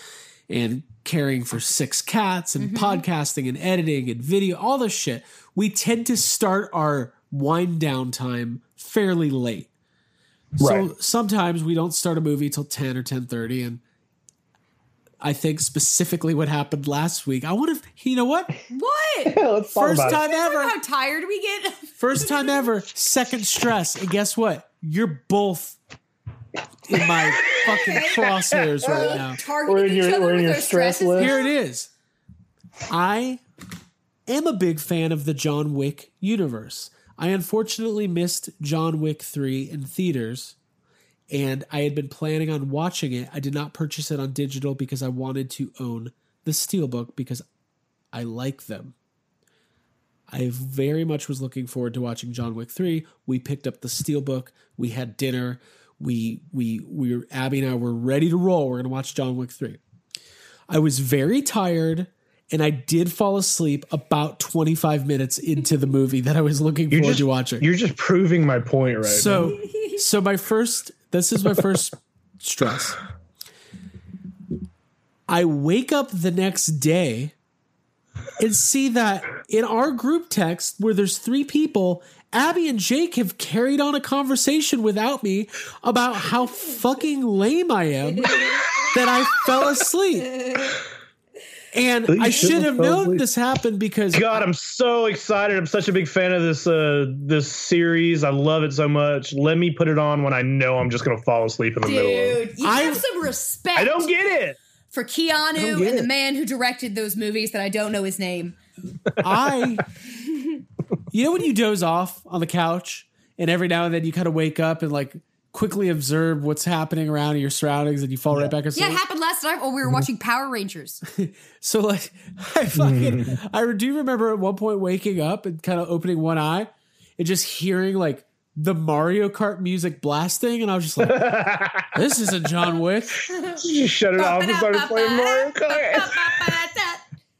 and caring for six cats and Mm-hmm. podcasting and editing and video all this shit. We tend to start our wind down time fairly late. So sometimes we don't start a movie till ten or ten thirty, and I think specifically what happened last week. I would have, you know what? [LAUGHS] What? [LAUGHS] let's talk First about it. time ever. How tired we get? [LAUGHS] First time ever, second stress. And guess what? You're both in my fucking crosshairs right now. We're in your- each other we're in your stress stresses. list. Here it is. I am a big fan of the John Wick universe. I unfortunately missed John Wick 3 in theaters, and I had been planning on watching it. I did not purchase it on digital because I wanted to own the Steelbook because I like them. I very much was looking forward to watching John Wick 3. We picked up the Steelbook, we had dinner, we we we were Abby and I were ready to roll. We're gonna watch John Wick 3. I was very tired and I did fall asleep about 25 minutes into the movie that I was looking You're forward just, to watching. you're just proving my point right now. So, so my first, this is my first [LAUGHS] stress. I wake up the next day and see that in our group text where there's three people, Abby and Jake have carried on a conversation without me about how fucking lame I am [LAUGHS] that I fell asleep. And you I shouldn't have have known asleep. this happened because God, I'm so excited. I'm such a big fan of this uh this series. I love it so much. Let me put it on when I know I'm just gonna fall asleep in the middle. Dude, you I- have some respect I don't get it. for Keanu get and the man who directed those movies that I don't know his name. I, [LAUGHS] you know, when you doze off on the couch and every now and then you kind of wake up and like quickly observe what's happening around your surroundings and you fall right back asleep. Yeah, it happened last night while we were mm-hmm. watching Power Rangers. [LAUGHS] So like, [LAUGHS] I fucking, [LAUGHS] I do remember at one point waking up and kind of opening one eye and just hearing like the Mario Kart music blasting, and I was just like, "This isn't John Wick." Just shut it off and started playing Mario Kart.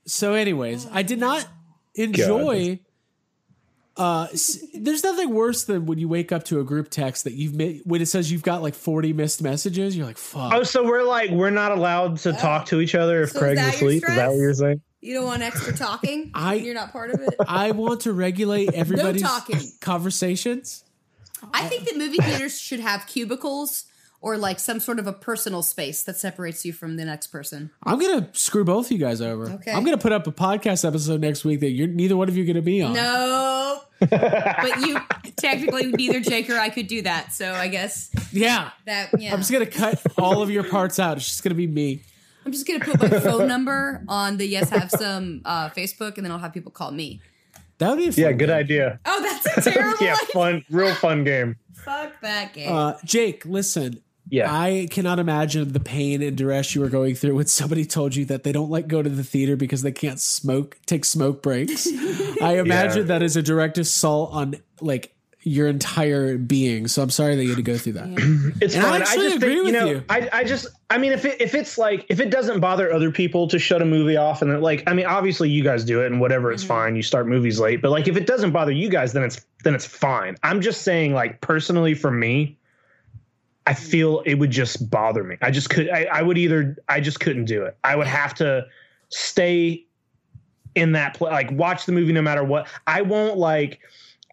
So, anyways, I did not enjoy. Uh, there's nothing worse than when you wake up to a group text that you've made when it says you've got like 40 missed messages. You're like, "Fuck." Oh, so we're like we're not allowed to talk to each other if So is Craig's that asleep. Is that what you're saying? You don't want extra talking? [LAUGHS] I- You're not part of it? I want to regulate [LAUGHS] everybody's talking. conversations. I think that movie theaters should have cubicles or like some sort of a personal space that separates you from the next person. I'm gonna screw both of you guys over. Okay. I'm gonna put up a podcast episode next week that you're neither one of you are gonna be on. No. But you technically neither Jake or I could do that. So I guess Yeah. that yeah. I'm just gonna cut all of your parts out. It's just gonna be me. I'm just gonna put my phone number on the Yes Have Some uh, Facebook, and then I'll have people call me. That would be a fun Yeah, good game. idea. Oh, that's a terrible. [LAUGHS] Yeah, fun, real fun game. Fuck that game. Uh, Jake, listen. Yeah. I cannot imagine the pain and duress you were going through when somebody told you that they don't like go to the theater because they can't smoke, take smoke breaks. [LAUGHS] I imagine that is a direct assault on like your entire being. So I'm sorry that you had to go through that. [CLEARS THROAT] It's And fine. I, actually just agree think, with you know, you. I, I just, I mean, if it, if it's like, if it doesn't bother other people to shut a movie off and then like, I mean, obviously you guys do it and whatever, it's mm-hmm. fine. You start movies late, but like, if it doesn't bother you guys, then it's, then it's fine. I'm just saying like personally for me, I feel it would just bother me. I just could, I, I would either, I just couldn't do it. I would have to stay in that play, like watch the movie no matter what. I won't like,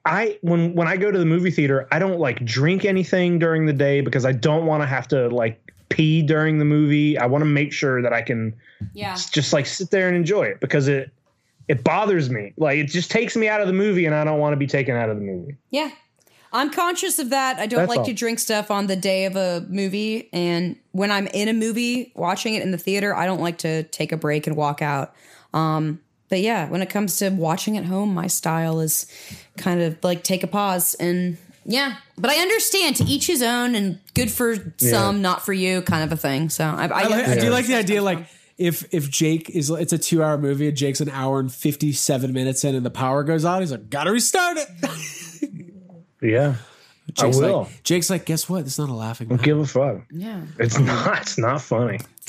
I when when I go to the movie theater, I don't like drink anything during the day because I don't want to have to like pee during the movie. I want to make sure that I can yeah. just like sit there and enjoy it because it it bothers me. Like it just takes me out of the movie and I don't want to be taken out of the movie. Yeah. I'm conscious of that. I don't That's like all. to drink stuff on the day of a movie. And when I'm in a movie watching it in the theater, I don't like to take a break and walk out. Um, but yeah, when it comes to watching at home, my style is kind of like take a pause and yeah. But I understand to each his own and good for some, not for you kind of a thing. So I, I, I, like, I do understand like the idea like if if Jake is it's a two hour movie and Jake's an hour and fifty seven minutes in and the power goes on, he's like, gotta restart it. [LAUGHS] Yeah. Jake's I will. like Jake's like, guess what? It's not a laughing matter. Give a fuck. yeah. It's not. It's not funny. [LAUGHS]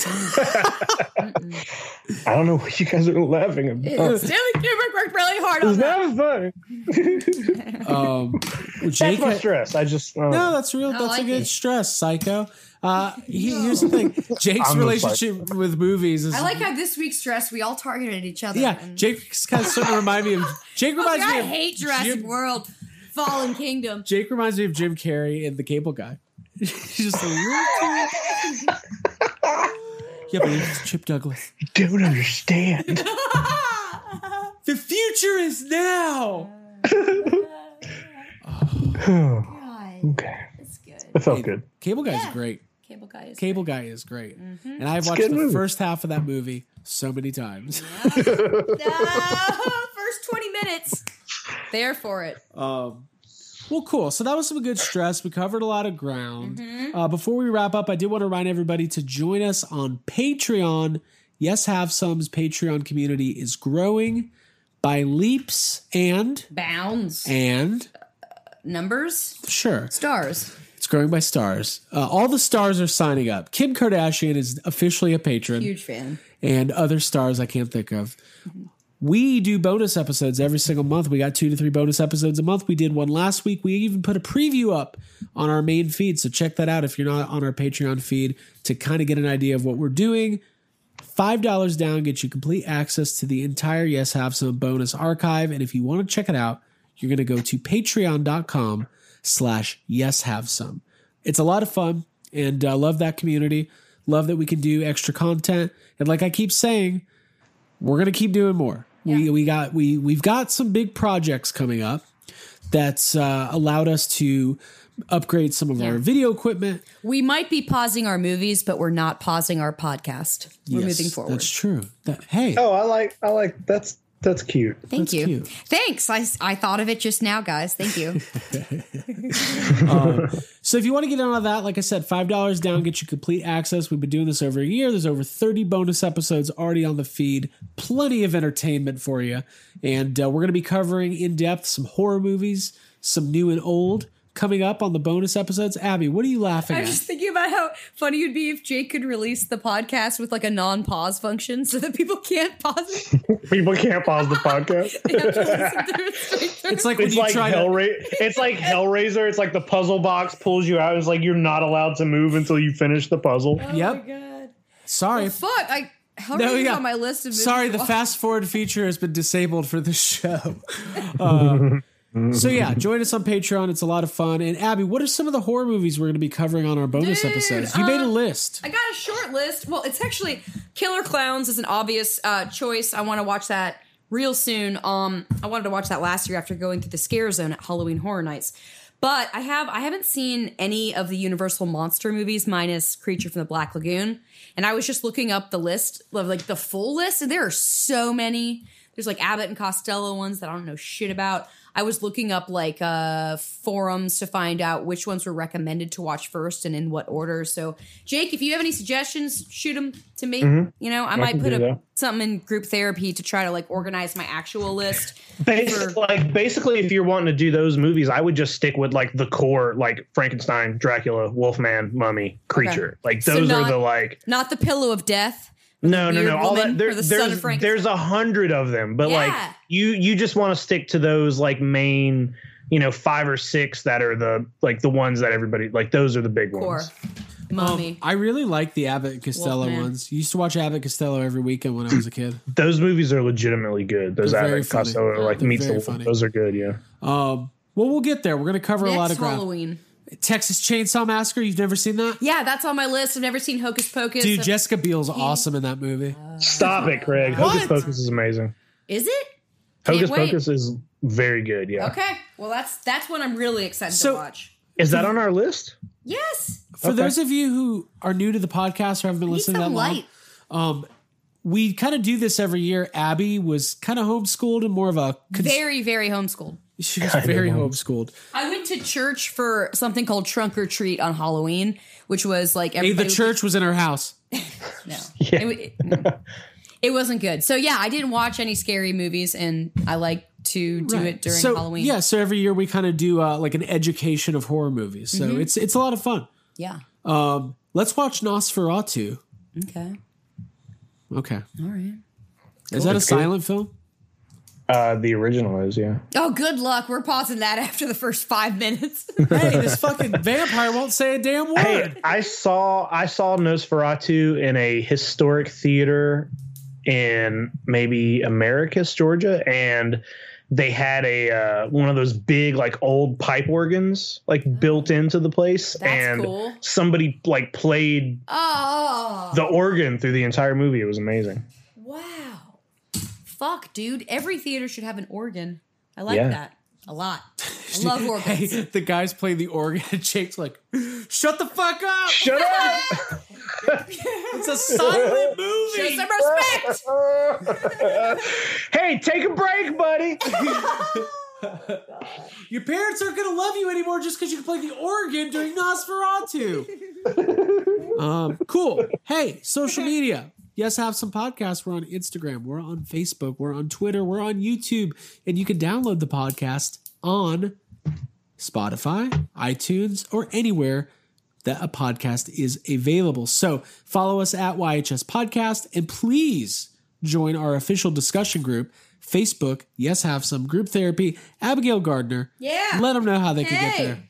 I don't know what you guys are laughing about. Stanley Kubrick worked really hard on It's that. not funny. [LAUGHS] Um That's Jake my had- stress. I just uh, No, that's real. That's like a good it. stress, psycho. Uh, he, here's the thing: [LAUGHS] Jake's I'm relationship with movies is I like how this week's stress, we all targeted each other. yeah. and- Jake's kind of starting to remind me of Jake Oh, reminds God, me I of hate Jurassic Jim, World, Fallen Kingdom. [LAUGHS] Jake reminds me of Jim Carrey in The Cable Guy. [LAUGHS] He's just a little too. [LAUGHS] yeah, but it's Chip Douglas. You don't understand. The future is now. [SIGHS] okay. It's good. It felt good. Cable Guy's Yeah. great. Cable guy is Cable Guy is great, Mm-hmm. and I've watched good the movie. first half of that movie so many times. First 20 minutes. There for it. Um, well, cool. So that was some good stress. We covered a lot of ground. Mm-hmm. Uh, before we wrap up, I did want to remind everybody to join us on Patreon. Yes, Have Some's Patreon community is growing by leaps and Bounds. and Numbers. sure, Stars. it's growing by stars. Uh, all the stars are signing up. Kim Kardashian is officially a patron. Huge fan. and other stars I can't think of. We do bonus episodes every single month. We got two to three bonus episodes a month. We did one last week. We even put a preview up on our main feed. So check that out if you're not on our Patreon feed to kind of get an idea of what we're doing. $5 down gets you complete access to the entire Yes Have Some bonus archive. And if you want to check it out, you're going to go to patreon.com slash yes have some. It's a lot of fun and I love that community. Love that we can do extra content. And like I keep saying, we're going to keep doing more. We, we got, we, we've got some big projects coming up that's uh, allowed us to upgrade some of our video equipment. We might be pausing our movies, but we're not pausing our podcast. We're Yes, moving forward. That's true. That, hey, Oh, I like. I like. That's that's cute. Thank that's you. cute. Thanks. I, I thought of it just now, guys. Thank you. [LAUGHS] So if you want to get in on that, like I said, five dollars down gets you complete access. We've been doing this over a year. There's over 30 bonus episodes already on the feed. Plenty of entertainment for you, and uh, we're going to be covering in depth some horror movies, some new and old coming up on the bonus episodes. Abby, what are you laughing at? I'm at? just thinking about how funny it would be if Jake could release the podcast with like a non-pause function so that people can't pause it. [LAUGHS] People can't pause the podcast. [LAUGHS] They have to to it straight through. It's like when It's you like try to. Hellraiser. It's like [LAUGHS] Hellraiser. It's like the puzzle box pulls you out. It's like you're not allowed to move until you finish the puzzle. Yep. God. Sorry. Fuck. I Hellraiser's No, yeah. on my list of Sorry, the watch. fast forward feature has been disabled for the show. Uh, so yeah, join us on Patreon. It's a lot of fun. And Abby, what are some of the horror movies we're going to be covering on our bonus Dude, episodes? You made a list. I got a short list. Well, it's actually Killer Clowns is an obvious uh, choice. I want to watch that real soon. Um, I wanted to watch that last year after going through the scare zone at Halloween Horror Nights. But I have I haven't seen any of the Universal monster movies minus Creature from the Black Lagoon. And I was just looking up the list of like the full list, and there are so many. There's like Abbott and Costello ones that I don't know shit about. I was looking up like uh forums to find out which ones were recommended to watch first and in what order. So, Jake, if you have any suggestions, shoot them to me. You know, I, might put a, something in group therapy to try to like organize my actual list. [LAUGHS] Bas- for- like basically, if you're wanting to do those movies, I would just stick with like the core, like Frankenstein, Dracula, Wolfman, Mummy, Creature. Like So those not- are the like. Not the pillow of death. No, no, no. All that there, the there's there's a hundred of them, but like you you just want to stick to those like main, you know, five or six that are the like the ones that everybody like. Those are the big Core. ones. Mummy. Um, I really like the Abbott and Costello Wolfman. ones. Used to watch Abbott and Costello every weekend when I was a kid. [CLEARS THROAT] Those movies are legitimately good. Those They're Abbott funny. Costello like They're meets the very funny. Those are good. Yeah. Um, well, we'll get there. We're going to cover a lot Next of ground. Halloween. Texas Chainsaw Massacre. You've never seen that, Yeah, that's on my list. I've never seen Hocus Pocus. dude? I've- Jessica Biel's awesome in that movie. Stop it, Craig. Hocus Pocus is amazing. Is it? Can't Hocus wait. Pocus is very good. Yeah. Okay. Well, that's that's what I'm really excited So- to watch. Is that on our list? Yes. For Okay. those of you who are new to the podcast or haven't been Need listening that some long, light. Um, we kind of do this every year. Abby was kind of homeschooled and more of a cons- Very, very homeschooled. She was [LAUGHS] very homeschooled. I went to church for something called trunk or treat on Halloween, which was like Hey, the church was in her house. [LAUGHS] No, [LAUGHS] it, it- no. It wasn't good. So yeah, I didn't watch any scary movies, and I like to do it during so, Halloween. Yeah, so every year we kind of do uh, like an education of horror movies. So Mm-hmm. it's it's a lot of fun. Yeah. Um, let's watch Nosferatu. Okay. Okay, All right. is that a good. silent film? Uh, the original is yeah. Oh, good luck. We're pausing that [LAUGHS] after the first five minutes. [LAUGHS] hey, this [LAUGHS] fucking vampire won't say a damn word. Hey, I saw I saw Nosferatu in a historic theater in maybe Americus, Georgia, and they had a uh, one of those big like old pipe organs like built into the place, That's and cool. somebody like played oh, the organ through the entire movie. It was amazing. Wow. Fuck, dude. Every theater should have an organ. I like Yeah. that a lot. [LAUGHS] I love organs. Hey, the guys play the organ, and Jake's like, "Shut the fuck up! Shut up! [LAUGHS] It's a silent movie." Show some respect. [LAUGHS] hey, take a break, buddy. Your parents aren't gonna love you anymore just because you can play the organ during Nosferatu. um, cool. Hey, social media. Yes, have some podcasts. We're on Instagram. We're on Facebook. We're on Twitter. We're on YouTube, and you can download the podcast on Spotify, iTunes, or anywhere that a podcast is available. So follow us at YHS Podcast and please join our official discussion group, Facebook, Yes Have Some Group Therapy, Abigail Gardner. Yeah. Let them know how they can get there.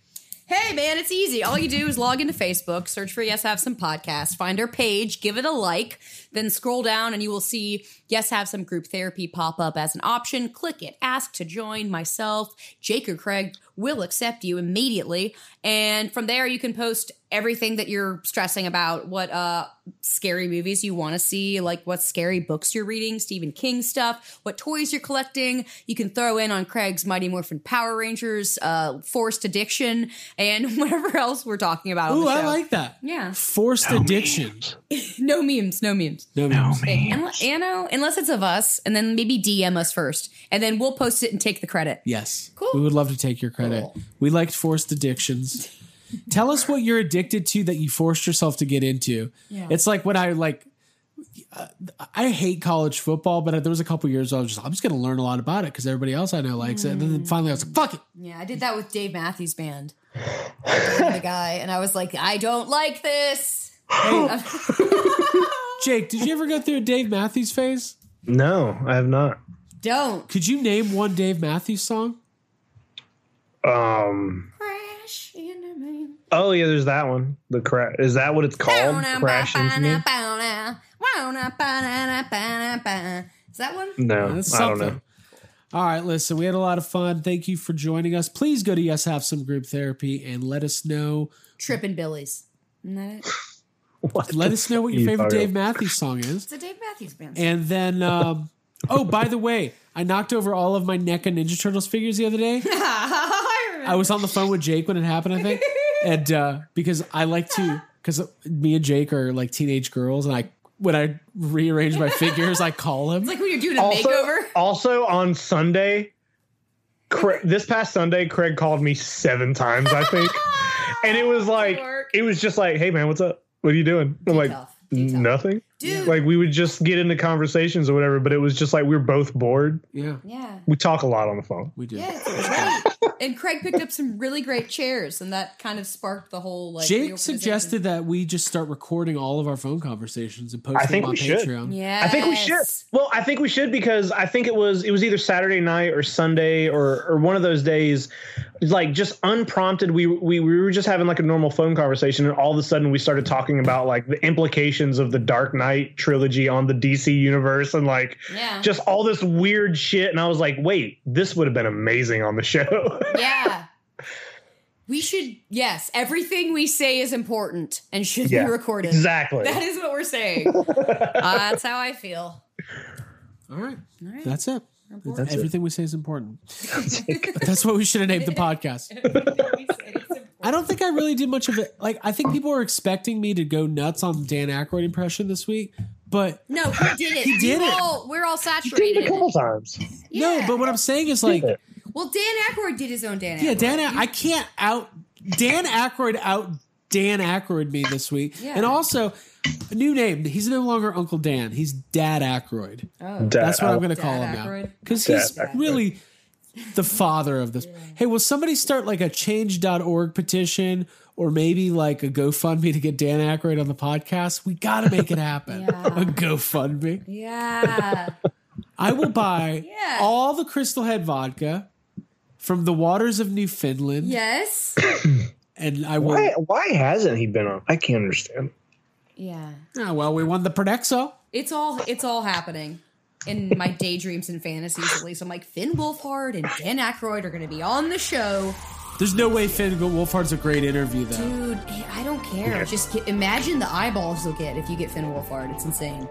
Hey man, it's easy. All you do is log into Facebook, search for Yes Have Some Podcast, find our page, give it a like, then scroll down and you will see Yes Have Some Group Therapy pop up as an option. Click it, ask to join myself, Jake or Craig will accept you immediately. And from there you can post everything that you're stressing about, what uh scary movies you want to see, like what scary books you're reading, Stephen King stuff, what toys you're collecting. You can throw in on Craig's Mighty Morphin Power Rangers, uh, Forced Addiction, and [LAUGHS] whatever else we're talking about on Ooh. I like that. Yeah. Forced addiction. [LAUGHS] No memes, no memes. No, no. Unless, you know, unless it's of us, and then maybe DM us first, and then we'll post it and take the credit. Yes. Cool. We would love to take your credit. Cool. We liked forced addictions. Tell us what you're addicted to that you forced yourself to get into. Yeah. It's like when I like uh, I hate college football, but there was a couple years I was just I'm just going to learn a lot about it because everybody else I know likes it. And then finally I was like, fuck it. Yeah, I did that with Dave Matthews Band. the guy, and I was like, I don't like this. [LAUGHS] Jake, did you ever go through a Dave Matthews phase? No, I have not. don't. Could you name one Dave Matthews song? Um. Crash into me. Oh yeah, there's that one. The crash. Is that what it's called? Crash into me. Is that one? No, That's I don't something. know. All right, listen, we had a lot of fun. Thank you for joining us. Please go to Yes Have Some Group Therapy and let us know Trippin' Billies. Isn't that it? [LAUGHS] What let us know what your favorite Dave? Matthews song is. It's a Dave Matthews Band. And then, um, [LAUGHS] oh, by the way, I knocked over all of my NECA Ninja Turtles figures the other day. [LAUGHS] I was on the phone with Jake when it happened, I think, and uh, because I like to, because me and Jake are like teenage girls, and I when I rearrange my figures, I call him. It's like when you're doing a also, makeover. also on Sunday, Craig, this past Sunday, Craig called me seven times, I think, and it was [LAUGHS] like it was just like, "Hey man, what's up? What are you doing?" I'm like, tough. Too "Nothing." Dude. Like we would just get into conversations or whatever, but it was just like we were both bored. yeah, Yeah. We talk a lot on the phone. we do. Yeah, great. and Craig picked up some really great chairs, and that kind of sparked the whole like. Jake suggested that we just start recording all of our phone conversations and post them on. Patreon. Yeah, I think we should. Well, I think we should because I think it was it was either Saturday night or Sunday or or one of those days, like just unprompted. We we we were just having like a normal phone conversation, and all of a sudden we started talking about like the implications of the Dark Knight trilogy on the DC universe and like Yeah. just all this weird shit. And I was like, wait, this would have been amazing on the show. [LAUGHS] Yeah. We should, yes, everything we say is important and should Yeah, be recorded. exactly. That is what we're saying. [LAUGHS] uh, that's how I feel. All right, All right. that's it. That's it. Everything we say is important. [LAUGHS] That's what we should have named the podcast. I don't think I really did much of it. Like, I think people were expecting me to go nuts on Dan Aykroyd impression this week, but No, he [LAUGHS] did it. He did we're it. All, we're all Did saturated. it a couple it. times. no. But what I'm saying is like. Well, Dan Aykroyd did his own Dan Aykroyd. yeah, Dan. I can't out Dan Aykroyd out Dan Aykroyd me this week, Yeah. and also a new name. He's no longer Uncle Dan. He's Dad Aykroyd. Oh. That's what I'm going to Dad call him Aykroyd? now because he's Aykroyd. really the father of this. Hey, will somebody start like a change.org petition or maybe like a GoFundMe to get Dan Aykroyd on the podcast? We got to make it happen. [LAUGHS] Yeah. A GoFundMe. Yeah. I will buy [LAUGHS] Yeah. all the Crystal Head vodka from the waters of Newfoundland, yes. [COUGHS] and I will. Why why hasn't he been on? I can't understand. Yeah. Ah, well, we won the Prodexo. It's all it's all happening in my daydreams and fantasies. At least I'm like Finn Wolfhard and Dan Aykroyd are going to be on the show, There's no way Finn Wolfhard's a great interview though. dude. I don't care. Just get, imagine the eyeballs you'll get if you get Finn Wolfhard. It's insane.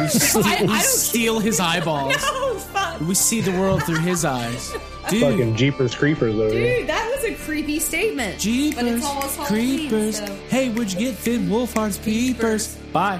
We [LAUGHS] steal, I- I we don't- steal his eyeballs. [LAUGHS] Oh fuck, We see the world through his eyes. [LAUGHS] Dude, Fucking Jeepers Creepers over here. dude, that was a creepy statement. but Jeepers, it's almost Halloween, creepers. so- Hey, where'd you get Finn Wolfhard's peepers? Bye.